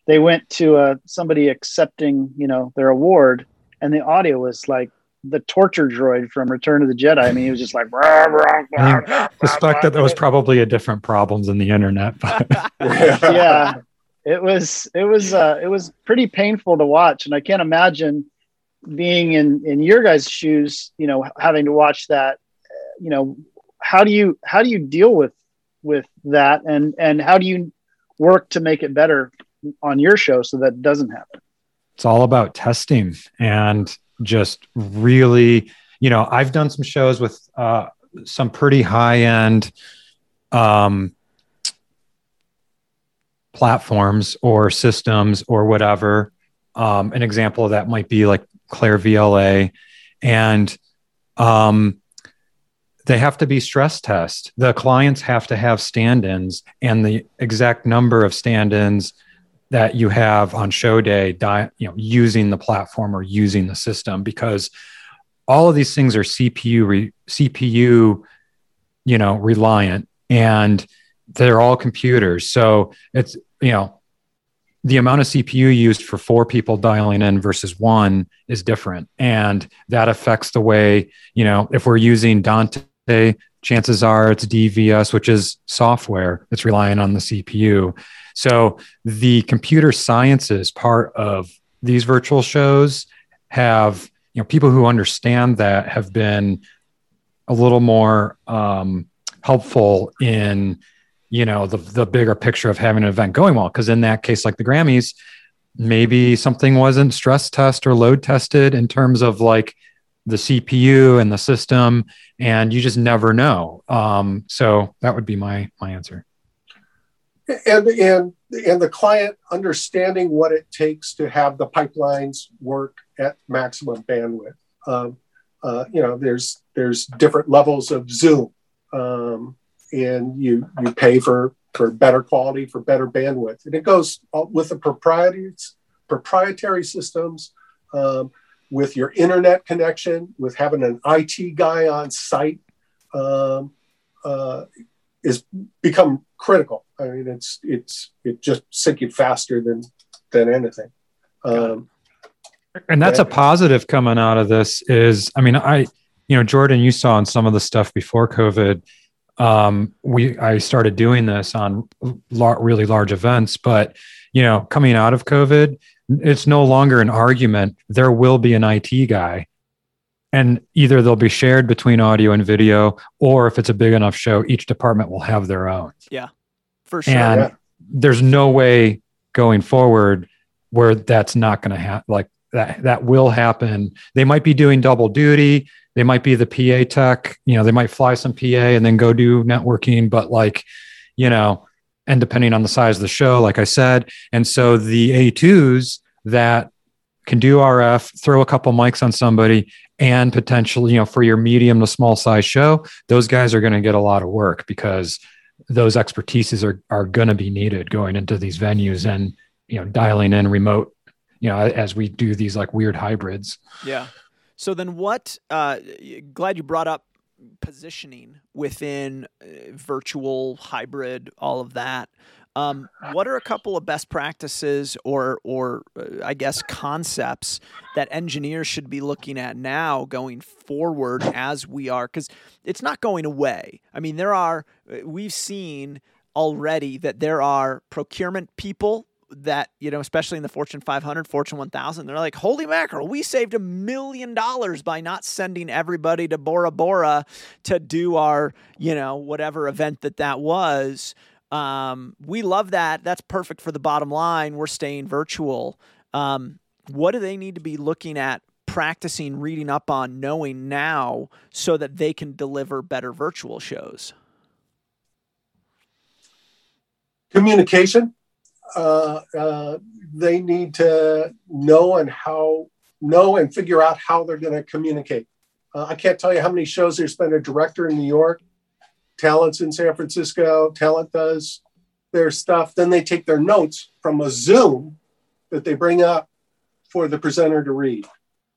they went to uh, somebody accepting you know their award and the audio was like the torture droid from Return of the Jedi. I mean, he was just like. I suspect that there was probably a different problems in the internet. But. yeah, it was it was uh, it was pretty painful to watch, and I can't imagine being in in your guys' shoes. You know, having to watch that. You know, how do you how do you deal with with that, and and how do you work to make it better on your show so that doesn't happen? It's all about testing and just really, you know, I've done some shows with uh, some pretty high end um, platforms or systems or whatever. Um, an example of that might be like Clair VLA, and um, they have to be stress test. The clients have to have stand-ins, and the exact number of stand-ins that you have on show day di- you know using the platform or using the system because all of these things are cpu re- cpu you know reliant and they're all computers. So it's you know the amount of cpu used for four people dialing in versus one is different and that affects the way you know if we're using dante chances are it's dvs which is software that's relying on the cpu so the computer sciences part of these virtual shows have, you know, people who understand that have been a little more um, helpful in, you know, the the bigger picture of having an event going well. Because in that case, like the Grammys, maybe something wasn't stress test or load tested in terms of like the CPU and the system, and you just never know. Um, so that would be my my answer and and and the client understanding what it takes to have the pipelines work at maximum bandwidth. Um, uh, you know, there's there's different levels of Zoom, um, and you you pay for for better quality for better bandwidth, and it goes with the proprietary proprietary systems. Um, with your internet connection, with having an IT guy on site, um, uh, is become critical. I mean, it's it's it just sinking faster than than anything. Um, and that's a positive coming out of this. Is I mean, I you know Jordan, you saw on some of the stuff before COVID. Um, we I started doing this on lar- really large events, but you know, coming out of COVID, it's no longer an argument. There will be an IT guy and either they'll be shared between audio and video or if it's a big enough show each department will have their own yeah for sure and yeah. there's no way going forward where that's not going to happen like that that will happen they might be doing double duty they might be the pa tech you know they might fly some pa and then go do networking but like you know and depending on the size of the show like i said and so the a2s that can do RF, throw a couple mics on somebody, and potentially, you know, for your medium to small size show, those guys are going to get a lot of work because those expertises are are going to be needed going into these venues and you know dialing in remote, you know, as we do these like weird hybrids. Yeah. So then, what? Uh, glad you brought up positioning within uh, virtual hybrid, all of that. Um, what are a couple of best practices or, or uh, I guess, concepts that engineers should be looking at now going forward as we are? Because it's not going away. I mean, there are, uh, we've seen already that there are procurement people that you know especially in the fortune 500 fortune 1000 they're like holy mackerel we saved a million dollars by not sending everybody to bora bora to do our you know whatever event that that was. Um, we love that. That's perfect for the bottom line. We're staying virtual. Um, what do they need to be looking at practicing reading up on knowing now so that they can deliver better virtual shows? Communication uh, uh, they need to know and how know and figure out how they're going to communicate. Uh, I can't tell you how many shows there's been a director in New York, talents in San Francisco, talent does their stuff. Then they take their notes from a Zoom that they bring up for the presenter to read,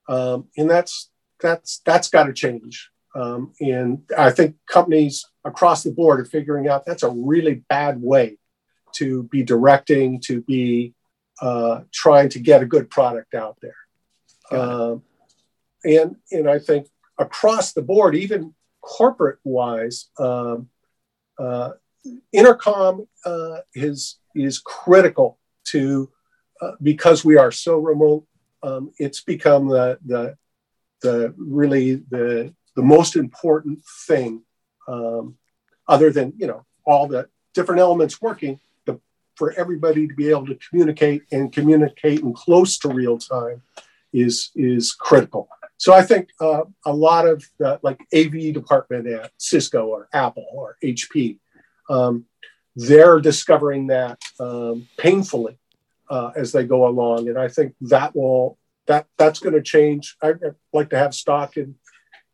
um, and that's that's that's got to change. Um, and I think companies across the board are figuring out that's a really bad way to be directing, to be uh, trying to get a good product out there. Um, and and I think across the board, even corporate wise, um, uh, intercom uh, is is critical to uh, because we are so remote. Um, it's become the the the really the the most important thing, um, other than you know all the different elements working for everybody to be able to communicate and communicate in close to real time is is critical. So I think uh, a lot of the like AV department at Cisco or Apple or HP, um, they're discovering that um, painfully uh, as they go along, and I think that will that that's going to change. I, would like to have stock in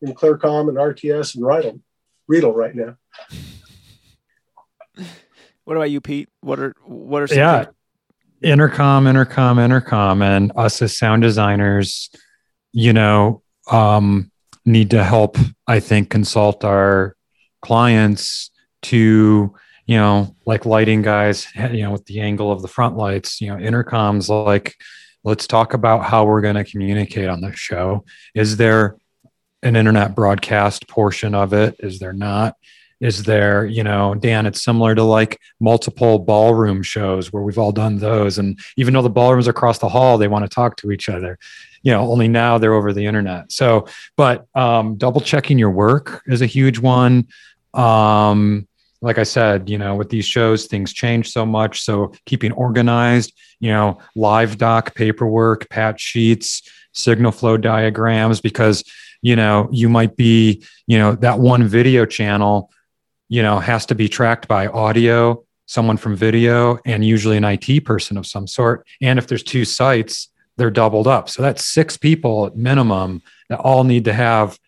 in Clear-Com and RTS and Riedel, Riedel right now. What about you, Pete? What are what are some yeah? Intercom, intercom, intercom, and us as sound designers, you know, um, need to help. I think consult our clients to you know, like lighting guys, you know, with the angle of the front lights, you know, intercoms like, let's talk about how we're going to communicate on the show. Is there an internet broadcast portion of it? Is there not? Is there you know dan it's similar to like multiple ballroom shows where we've all done those. And even though the ballrooms across the hall they want to talk to each other. You know only now they're over the internet. So but um, double checking your work is a huge one. Um, like i said you know with these shows things change so much. So keeping organized you know live doc paperwork pat sheets signal flow diagrams because you know you might be you know that one video channel you know, has to be tracked by audio, someone from video, and usually an IT person of some sort. And if there's two sites, they're doubled up. So that's six people at minimum that all need to have,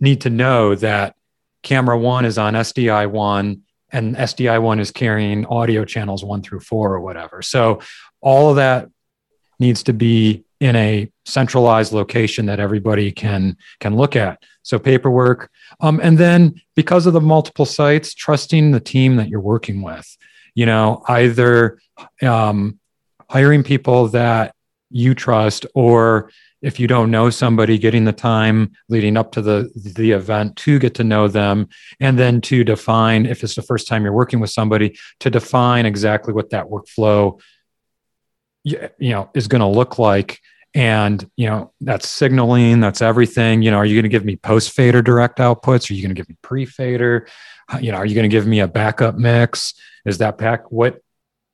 need to know that camera one is on SDI one and SDI one is carrying audio channels one through four or whatever. So all of that needs to be in a centralized location that everybody can can look at. So paperwork, um, and then because of the multiple sites, trusting the team that you're working with. You know, either um, hiring people that you trust, or if you don't know somebody, getting the time leading up to the the event to get to know them, and then to define if it's the first time you're working with somebody to define exactly what that workflow you know is going to look like and you know that's signaling that's everything. You know are you going to give me post fader direct outputs? Are you going to give me pre fader you know are you going to give me a backup mix? Is that back what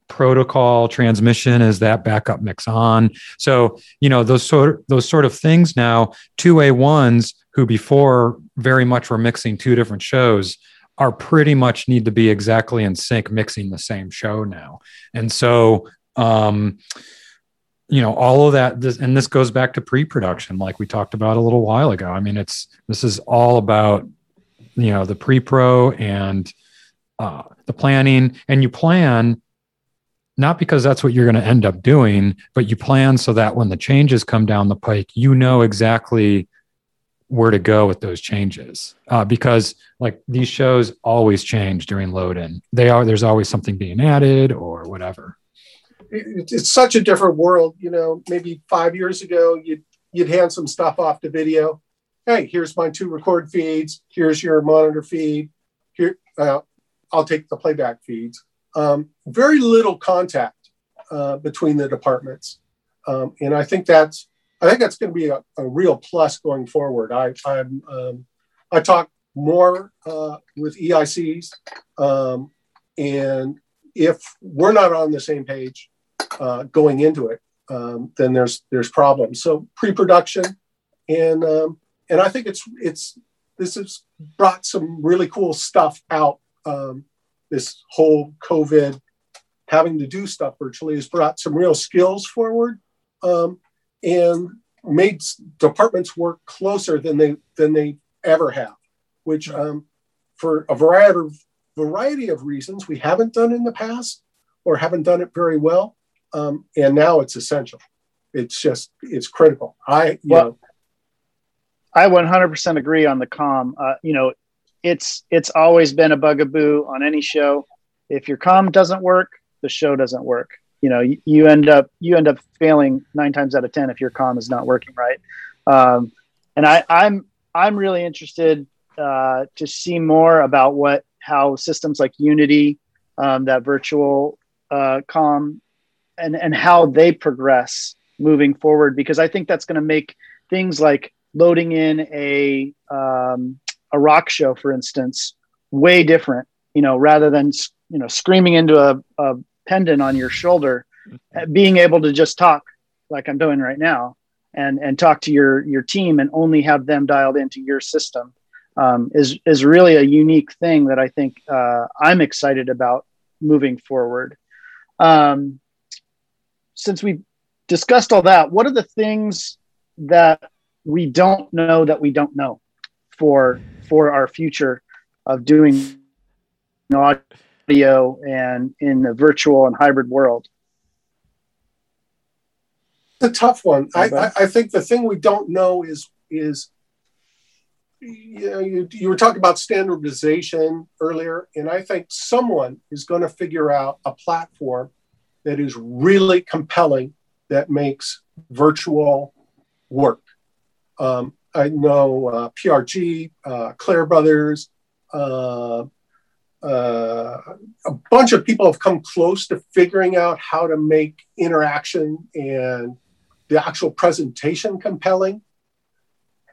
protocol transmission is that backup mix on? So you know those sort those sort of things now two a ones who before very much were mixing two different shows are pretty much need to be exactly in sync mixing the same show now. And so um you know all of that this, and this goes back to pre-production like we talked about a little while ago. I mean it's this is all about you know the pre-pro and uh, the planning. And you plan not because that's what you're going to end up doing but you plan so that when the changes come down the pike you know exactly where to go with those changes. Uh, because like these shows always change during load in they are there's always something being added or whatever it's such a different world you know maybe five years ago you'd you'd hand some stuff off to video. Hey here's my two record feeds. Here's your monitor feed. Here uh, i'll take the playback feeds. Um, very little contact uh, between the departments. Um, and i think that's I think that's going to be a, a real plus going forward. I, I'm, um, I talk more uh, with EICs, um, and if we're not on the same page uh, going into it, um, then there's there's problems. So pre-production, and um, and I think it's it's this has brought some really cool stuff out. Um, this whole COVID having to do stuff virtually has brought some real skills forward. Um, and made departments work closer than they than they ever have, which um, for a variety of variety of reasons we haven't done in the past or haven't done it very well, um, and now it's essential. It's just it's critical. I well, know, I 100% agree on the com. Uh, you know, it's it's always been a bugaboo on any show. If your com doesn't work, the show doesn't work you know you, you, end up you end up failing nine times out of ten if your com is not working right um, and I, I'm I'm really interested uh, to see more about what how systems like Unity, um, that virtual uh, com, and and how they progress moving forward because I think that's going to make things like loading in a um, a rock show, for instance, way different. You know, rather than you know screaming into a, a pendant on your shoulder, mm-hmm. being able to just talk like I'm doing right now and and talk to your your team and only have them dialed into your system um, is is really a unique thing that I think uh, I'm excited about moving forward. Um, since we've discussed all that, what are the things that we don't know that we don't know for for our future of doing audio and in the virtual and hybrid world? The tough one. I, I, I, think the thing we don't know is is you know you, you were talking about standardization earlier, and I think someone is going to figure out a platform that is really compelling that makes virtual work. Um, I know uh, PRG, uh, Clair Brothers, uh, uh, a bunch of people have come close to figuring out how to make interaction and the actual presentation compelling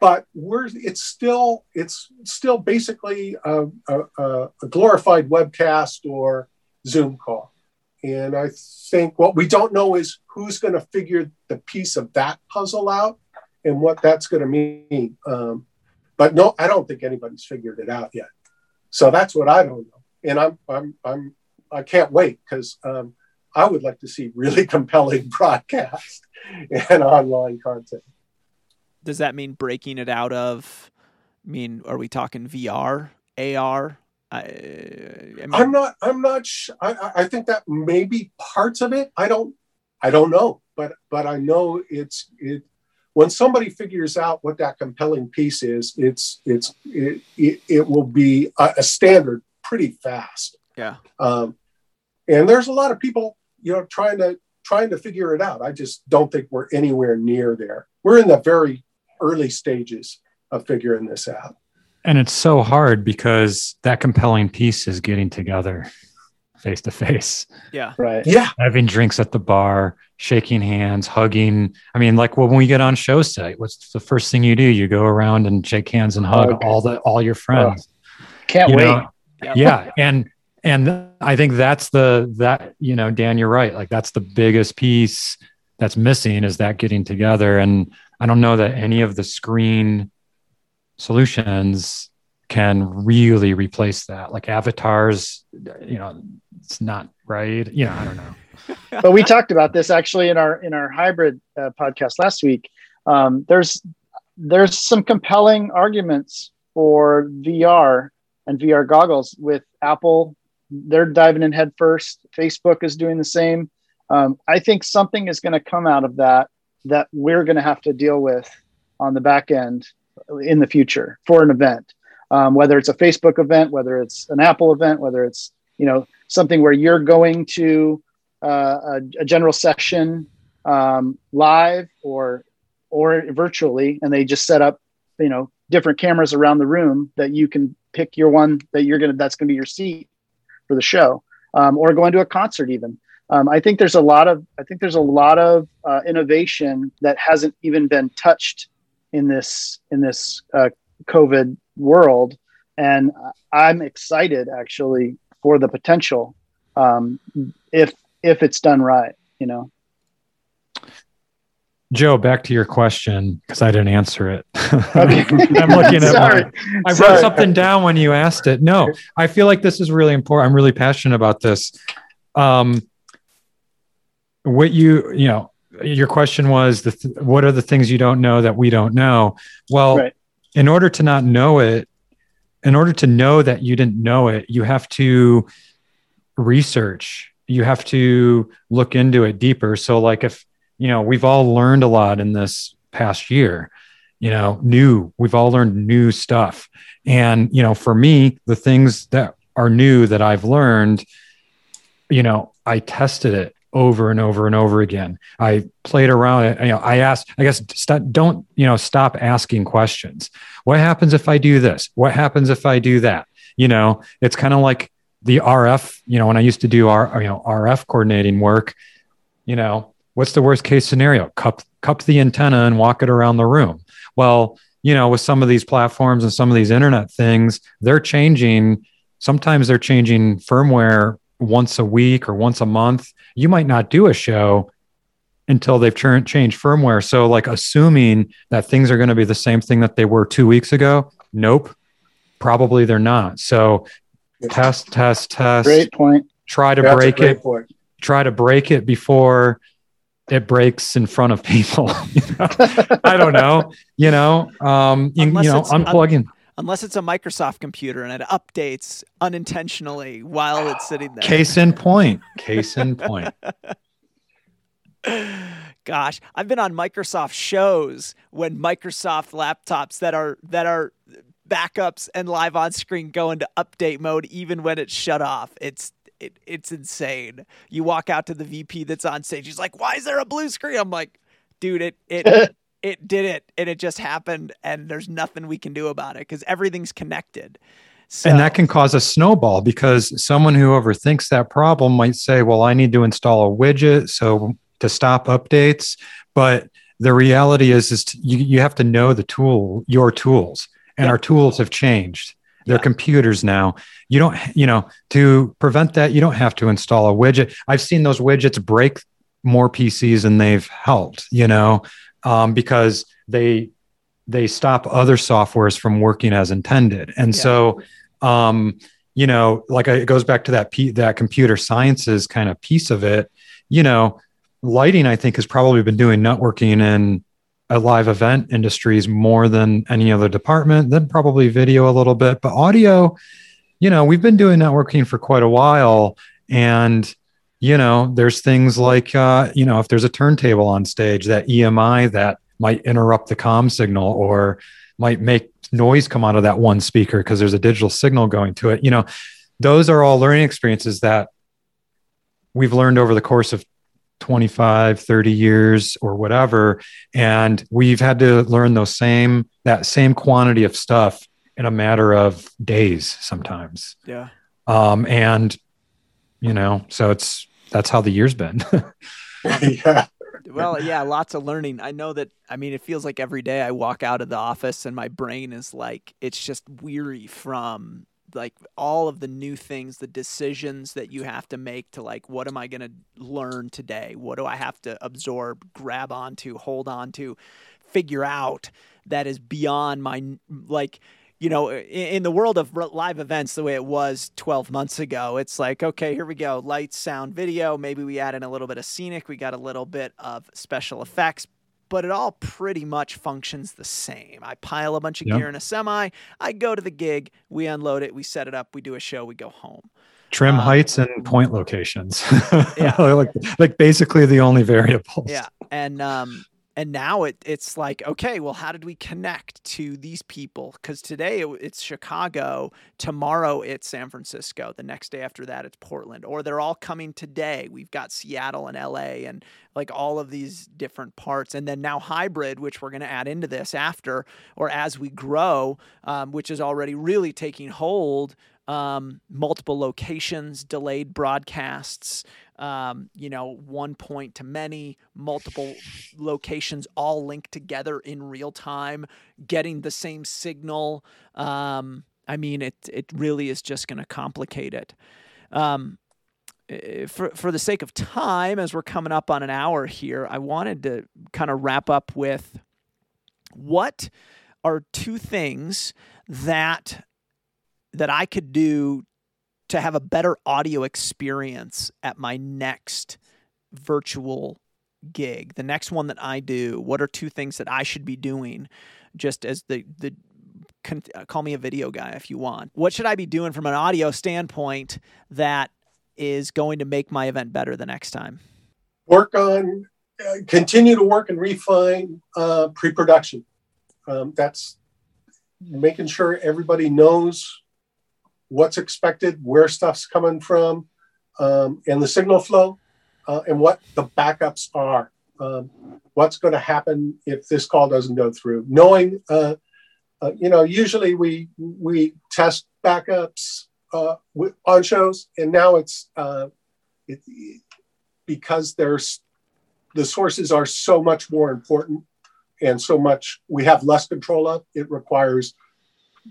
but we're it's still it's still basically a, a, a, glorified webcast or zoom call and i think what we don't know is who's going to figure the piece of that puzzle out and what that's going to mean um, but no i don't think anybody's figured it out yet so that's what I don't know, and I'm I'm I'm I can't wait because um, I would like to see really compelling broadcast and online content. Does that mean breaking it out of? I mean, are we talking VR, AR? I, I mean, I'm not. I'm not. Sh- I, I think that maybe parts of it. I don't. I don't know, but but I know it's it when somebody figures out what that compelling piece is, it's it's it, it, it will be a, a, standard pretty fast. Yeah. Um, and there's a lot of people, you know, trying to trying to figure it out. I just don't think we're anywhere near there. We're in the very early stages of figuring this out. And it's so hard because that compelling piece is getting together face to face. Yeah. Right. Yeah. Having drinks at the bar, shaking hands, hugging. I mean, like when we get on show site, what's the first thing you do? You go around and shake hands and hug okay. all the all your friends. Oh, can't you wait. Yep. Yeah. And and I think that's the that, you know, Dan, you're right. Like that's the biggest piece that's missing is that getting together. And I don't know that any of the screen solutions can really replace that. Like avatars, you know, it's not right. You know, I don't know. but we talked about this actually in our in our hybrid uh, podcast last week. Um, there's there's some compelling arguments for VR and VR goggles with Apple. They're diving in head first. Facebook is doing the same. Um, I think something is going to come out of that that we're going to have to deal with on the back end in the future for an event, um, whether it's a Facebook event, whether it's an Apple event, whether it's you know something where you're going to uh, a, a, general session um, live or or virtually, and they just set up you know different cameras around the room that you can pick your one that you're gonna that's gonna be your seat for the show, um, or going to a concert even. Um, I think there's a lot of I think there's a lot of uh, innovation that hasn't even been touched in this in this uh, COVID world, and I'm excited actually for the potential um, if if it's done right. You know. Joe, back to your question because I didn't answer it. Okay. I'm looking at my, I Sorry. wrote something down when you asked it. No, I feel like this is really important. I'm really passionate about this. Um, what you, you know, your question was the th- what are the things you don't know that we don't know? Well, right. in order to not know it, in order to know that you didn't know it, you have to research. You have to look into it deeper. So, like if you know, we've all learned a lot in this past year, you know, new, we've all learned new stuff. And, you know, for me, the things that are new that I've learned, you know, I tested it over and over and over again. I played around. You know, I asked, I guess, st- don't, you know, stop asking questions. What happens if I do this? What happens if I do that? You know, it's kind of like the RF, you know, when I used to do our, you know, RF coordinating work, you know, what's the worst case scenario? Cup cup the antenna and walk it around the room. Well, you know, with some of these platforms and some of these internet things, they're changing. Sometimes they're changing firmware once a week or once a month. You might not do a show until they've ch- changed firmware. So, like, assuming that things are going to be the same thing that they were two weeks ago, nope, probably they're not. So, test, test, test. Great point. Try to That's break it. Point. Try to break it before it breaks in front of people. you know? I don't know. You know, um, you, you know, unplugging. Un- unless it's a Microsoft computer and it updates unintentionally while it's sitting there. Case in point. Case in point. Gosh, I've been on Microsoft shows when Microsoft laptops that are that are backups and live on screen go into update mode even when it's shut off. It's it, it's insane. You walk out to the VP that's on stage. He's like, "Why is there a blue screen?" I'm like, "Dude, it it it did it, and it just happened, and there's nothing we can do about it because everything's connected." So, and that can cause a snowball because someone who overthinks that problem might say, "Well, I need to install a widget so to stop updates," but the reality is, is you, you have to know the tool, your tools, and our tools have changed. They're yeah. computers now. You don't, you know, to prevent that, you don't have to install a widget. I've seen those widgets break more PCs than they've helped, you know, um, because they they stop other softwares from working as intended. And yeah. so, um, you know, like it goes back to that P, that computer sciences kind of piece of it. You know, lighting I think has probably been doing networking and a live event industries more than any other department, then probably video a little bit, but audio, you know, we've been doing networking for quite a while. And, you know, there's things like, uh, you know, if there's a turntable on stage, that EMI that might interrupt the com signal or might make noise come out of that one speaker because there's a digital signal going to it. You know, those are all learning experiences that we've learned over the course of 25 30 years or whatever. And we've had to learn those same that same quantity of stuff in a matter of days sometimes. Yeah. Um and you know so it's that's how the year's been. Yeah. Well yeah lots of learning. I know that i mean it feels like every day i walk out of the office and my brain is like it's just weary from like all of the new things, the decisions that you have to make to like, what am I going to learn today? What do I have to absorb, grab onto, hold on to, figure out that is beyond my, like, you know, in the world of live events, the way it was 12 months ago, it's like, okay, here we go lights, sound, video. Maybe we add in a little bit of scenic. We got a little bit of special effects, but it all pretty much functions the same. I pile a bunch of gear in a semi, I go to the gig, we unload it, we set it up, we do a show, we go home. Trim um, heights and point locations. yeah. like, like basically the only variables. Yeah. And um and now it, it's like okay well how did we connect to these people? Because today it, it's chicago tomorrow it's san francisco the next day after that it's portland or they're all coming today. We've got seattle and la and like all of these different parts. And then now hybrid which we're going to add into this after or as we grow um, which is already really taking hold um, multiple locations, delayed broadcasts, um, you know, one point to many, multiple locations all linked together in real time, getting the same signal. Um, I mean, it it really is just going to complicate it. Um, eh, for for the sake of time, as we're coming up on an hour here, I wanted to kind of wrap up with what are two things that that I could do to have a better audio experience at my next virtual gig, the next one that I do, what are two things that I should be doing just as the the uh, call me a video guy if you want. What should I be doing from an audio standpoint that is going to make my event better the next time? Work on, uh, continue to work and refine uh, pre-production. Um, that's making sure everybody knows what's expected, where stuff's coming from, um, and the signal flow, uh, and what the backups are. Um, what's going to happen if this call doesn't go through? Knowing, uh, uh, you know, usually we we test backups uh, on shows, and now it's uh, it, because there's the sources are so much more important and so much we have less control of. It requires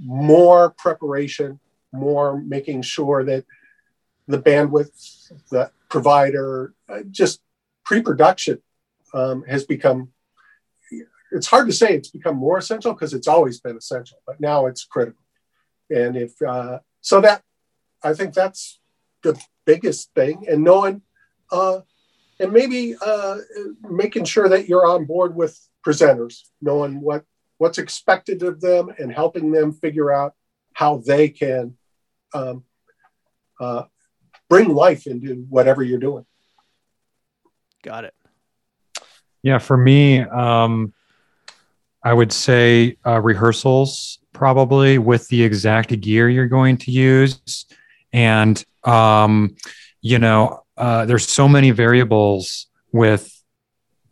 more preparation more making sure that the bandwidth, the provider, uh, just pre-production um, has become. It's hard to say it's become more essential because it's always been essential, but now it's critical. And if uh, so, that I think that's the biggest thing, and knowing, uh, and maybe uh, making sure that you're on board with presenters, knowing what what's expected of them, and helping them figure out how they can um, uh, bring life into whatever you're doing. Got it. Yeah, for me, um, I would say uh, rehearsals probably with the exact gear you're going to use, and um, you know, uh, there's so many variables with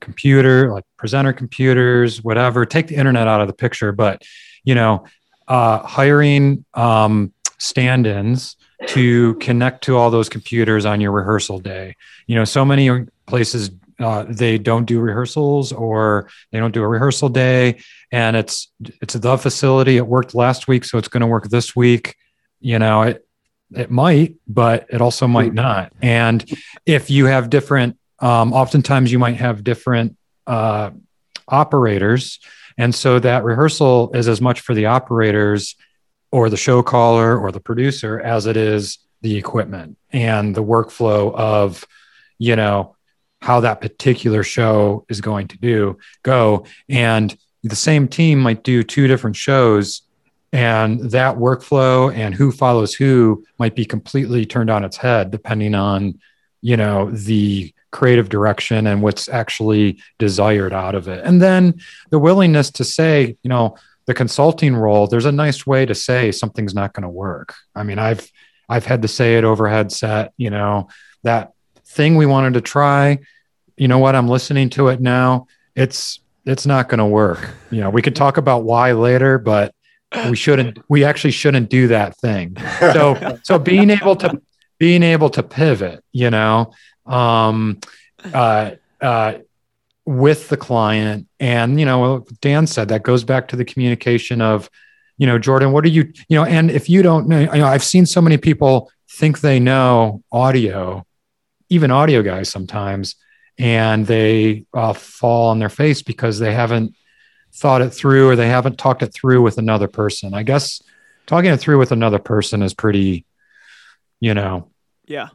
computer, like presenter computers, whatever. Take the internet out of the picture, but you know, uh, hiring um, stand-ins to connect to all those computers on your rehearsal day. You know, so many places uh, they don't do rehearsals or they don't do a rehearsal day, and it's it's the facility. It worked last week, so it's going to work this week. You know, it it might, but it also might hmm. not. And if you have different, um, oftentimes you might have different uh, operators, and so that rehearsal is as much for the operators or the show caller or the producer as it is the equipment and the workflow of you know how that particular show is going to do go. And the same team might do two different shows and that workflow and who follows who might be completely turned on its head depending on you know the creative direction and what's actually desired out of it. And then the willingness to say you know the consulting role, there's a nice way to say something's not going to work. I mean, I've I've had to say it over headset, you know, that thing we wanted to try, you know what, I'm listening to it now. It's it's not going to work. You know, we could talk about why later, but we shouldn't we actually shouldn't do that thing. So so being able to being able to pivot, you know, um uh uh with the client. And you know dan said that goes back to the communication of you know jordan what are you you know and if you don't know you know i've seen so many people think they know audio even audio guys sometimes and they uh, fall on their face because they haven't thought it through or they haven't talked it through with another person. I guess talking it through with another person is pretty you know yeah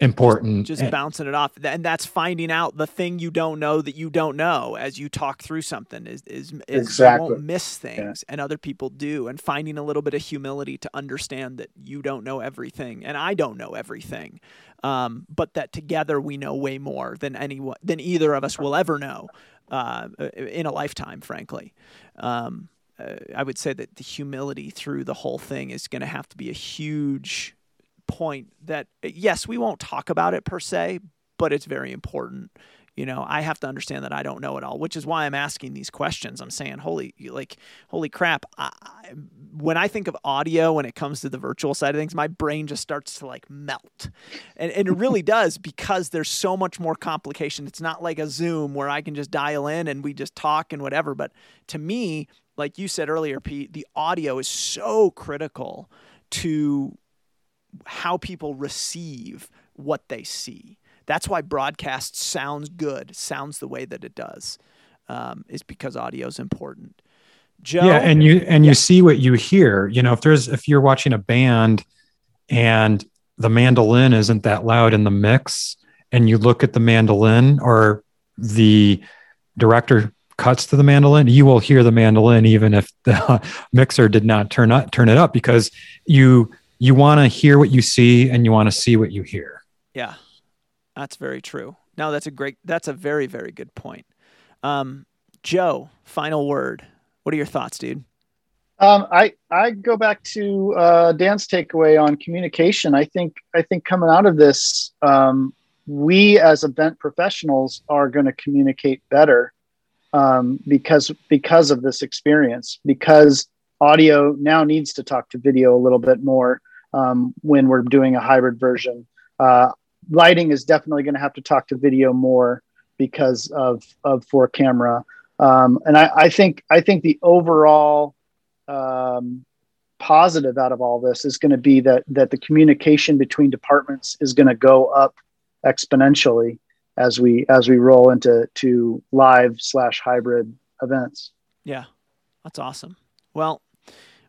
important. Just, just bouncing it off, and that's finding out the thing you don't know that you don't know as you talk through something. Is is, is exactly. you won't miss things, yeah. and other people do, and finding a little bit of humility to understand that you don't know everything, and I don't know everything, um, but that together we know way more than anyone than either of us will ever know uh, in a lifetime, frankly. Um, uh, I would say that the humility through the whole thing is going to have to be a huge point that yes, we won't talk about it per se, but it's very important. You know, I have to understand that I don't know it all, which is why I'm asking these questions. I'm saying, holy, like, holy crap! I, when I think of audio, when it comes to the virtual side of things, my brain just starts to like melt, and, and it really does because there's so much more complication. It's not like a Zoom where I can just dial in and we just talk and whatever. But to me, like you said earlier, Pete, the audio is so critical to how people receive what they see. That's why broadcast sounds good, sounds the way that it does, um, is because audio is important. Joe, yeah, and you and you see what you hear. You know, if there's if you're watching a band and the mandolin isn't that loud in the mix, and you look at the mandolin or the director cuts to the mandolin, you will hear the mandolin even if the mixer did not turn up turn it up because you you want to hear what you see and you want to see what you hear. Yeah, that's very true. No, that's a great, that's a very, very good point. Um, Joe, final word. What are your thoughts, dude? Um, I I go back to uh, Dan's takeaway on communication. I think I think coming out of this, um, we as event professionals are going to communicate better um, because because of this experience. Because audio now needs to talk to video a little bit more um, when we're doing a hybrid version. Uh, lighting is definitely going to have to talk to video more because of of four camera. Um, and I, I, think I think the overall um, positive out of all this is going to be that that the communication between departments is going to go up exponentially as we as we roll into to live slash hybrid events. Yeah, that's awesome. Well,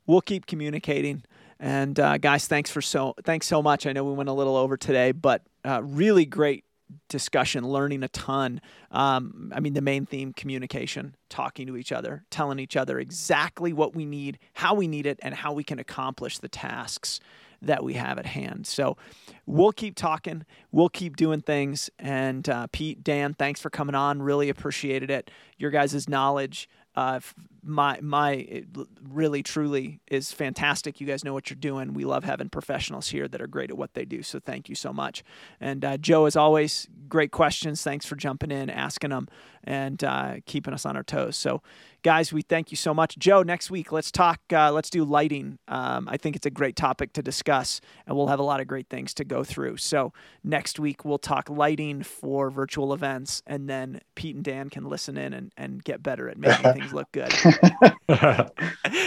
we'll keep communicating. And uh, guys, thanks for so thanks so much. I know we went a little over today, but uh, really great discussion, learning a ton. Um, I mean, the main theme communication, talking to each other, telling each other exactly what we need, how we need it, and how we can accomplish the tasks that we have at hand. So we'll keep talking, we'll keep doing things. And uh, Pete, Dan, thanks for coming on. Really appreciated it. Your guys' knowledge uh, my my really truly is fantastic. You guys know what you're doing. We love having professionals here that are great at what they do. So thank you so much. And uh, Joe, as always, great questions. Thanks for jumping in, asking them, and uh, keeping us on our toes. So guys, we thank you so much. Joe, next week let's talk. Uh, let's do lighting. Um, I think it's a great topic to discuss, and we'll have a lot of great things to go through. So next week we'll talk lighting for virtual events, and then Pete and Dan can listen in and, and get better at making things look good. Let's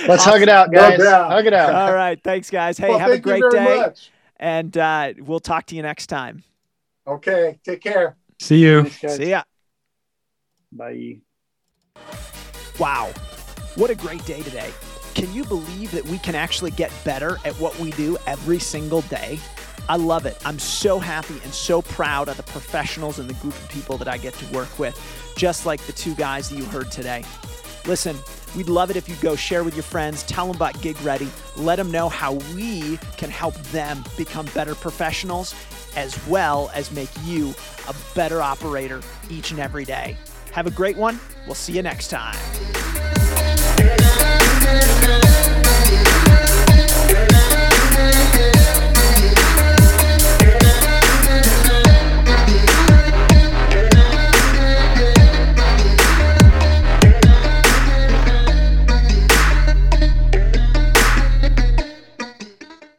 awesome. hug it out, guys. hug it out. All right. Thanks, guys. Hey, well, have a great day. Much. And uh, we'll talk to you next time. Okay. Take care. See you. Thanks, See ya. Bye. Wow. What a great day today. Can you believe that we can actually get better at what we do every single day? I love it. I'm so happy and so proud of the professionals and the group of people that I get to work with, just like the two guys that you heard today. Listen, we'd love it if you'd go share with your friends, tell them about Gig Ready, let them know how we can help them become better professionals as well as make you a better operator each and every day. Have a great one. We'll see you next time.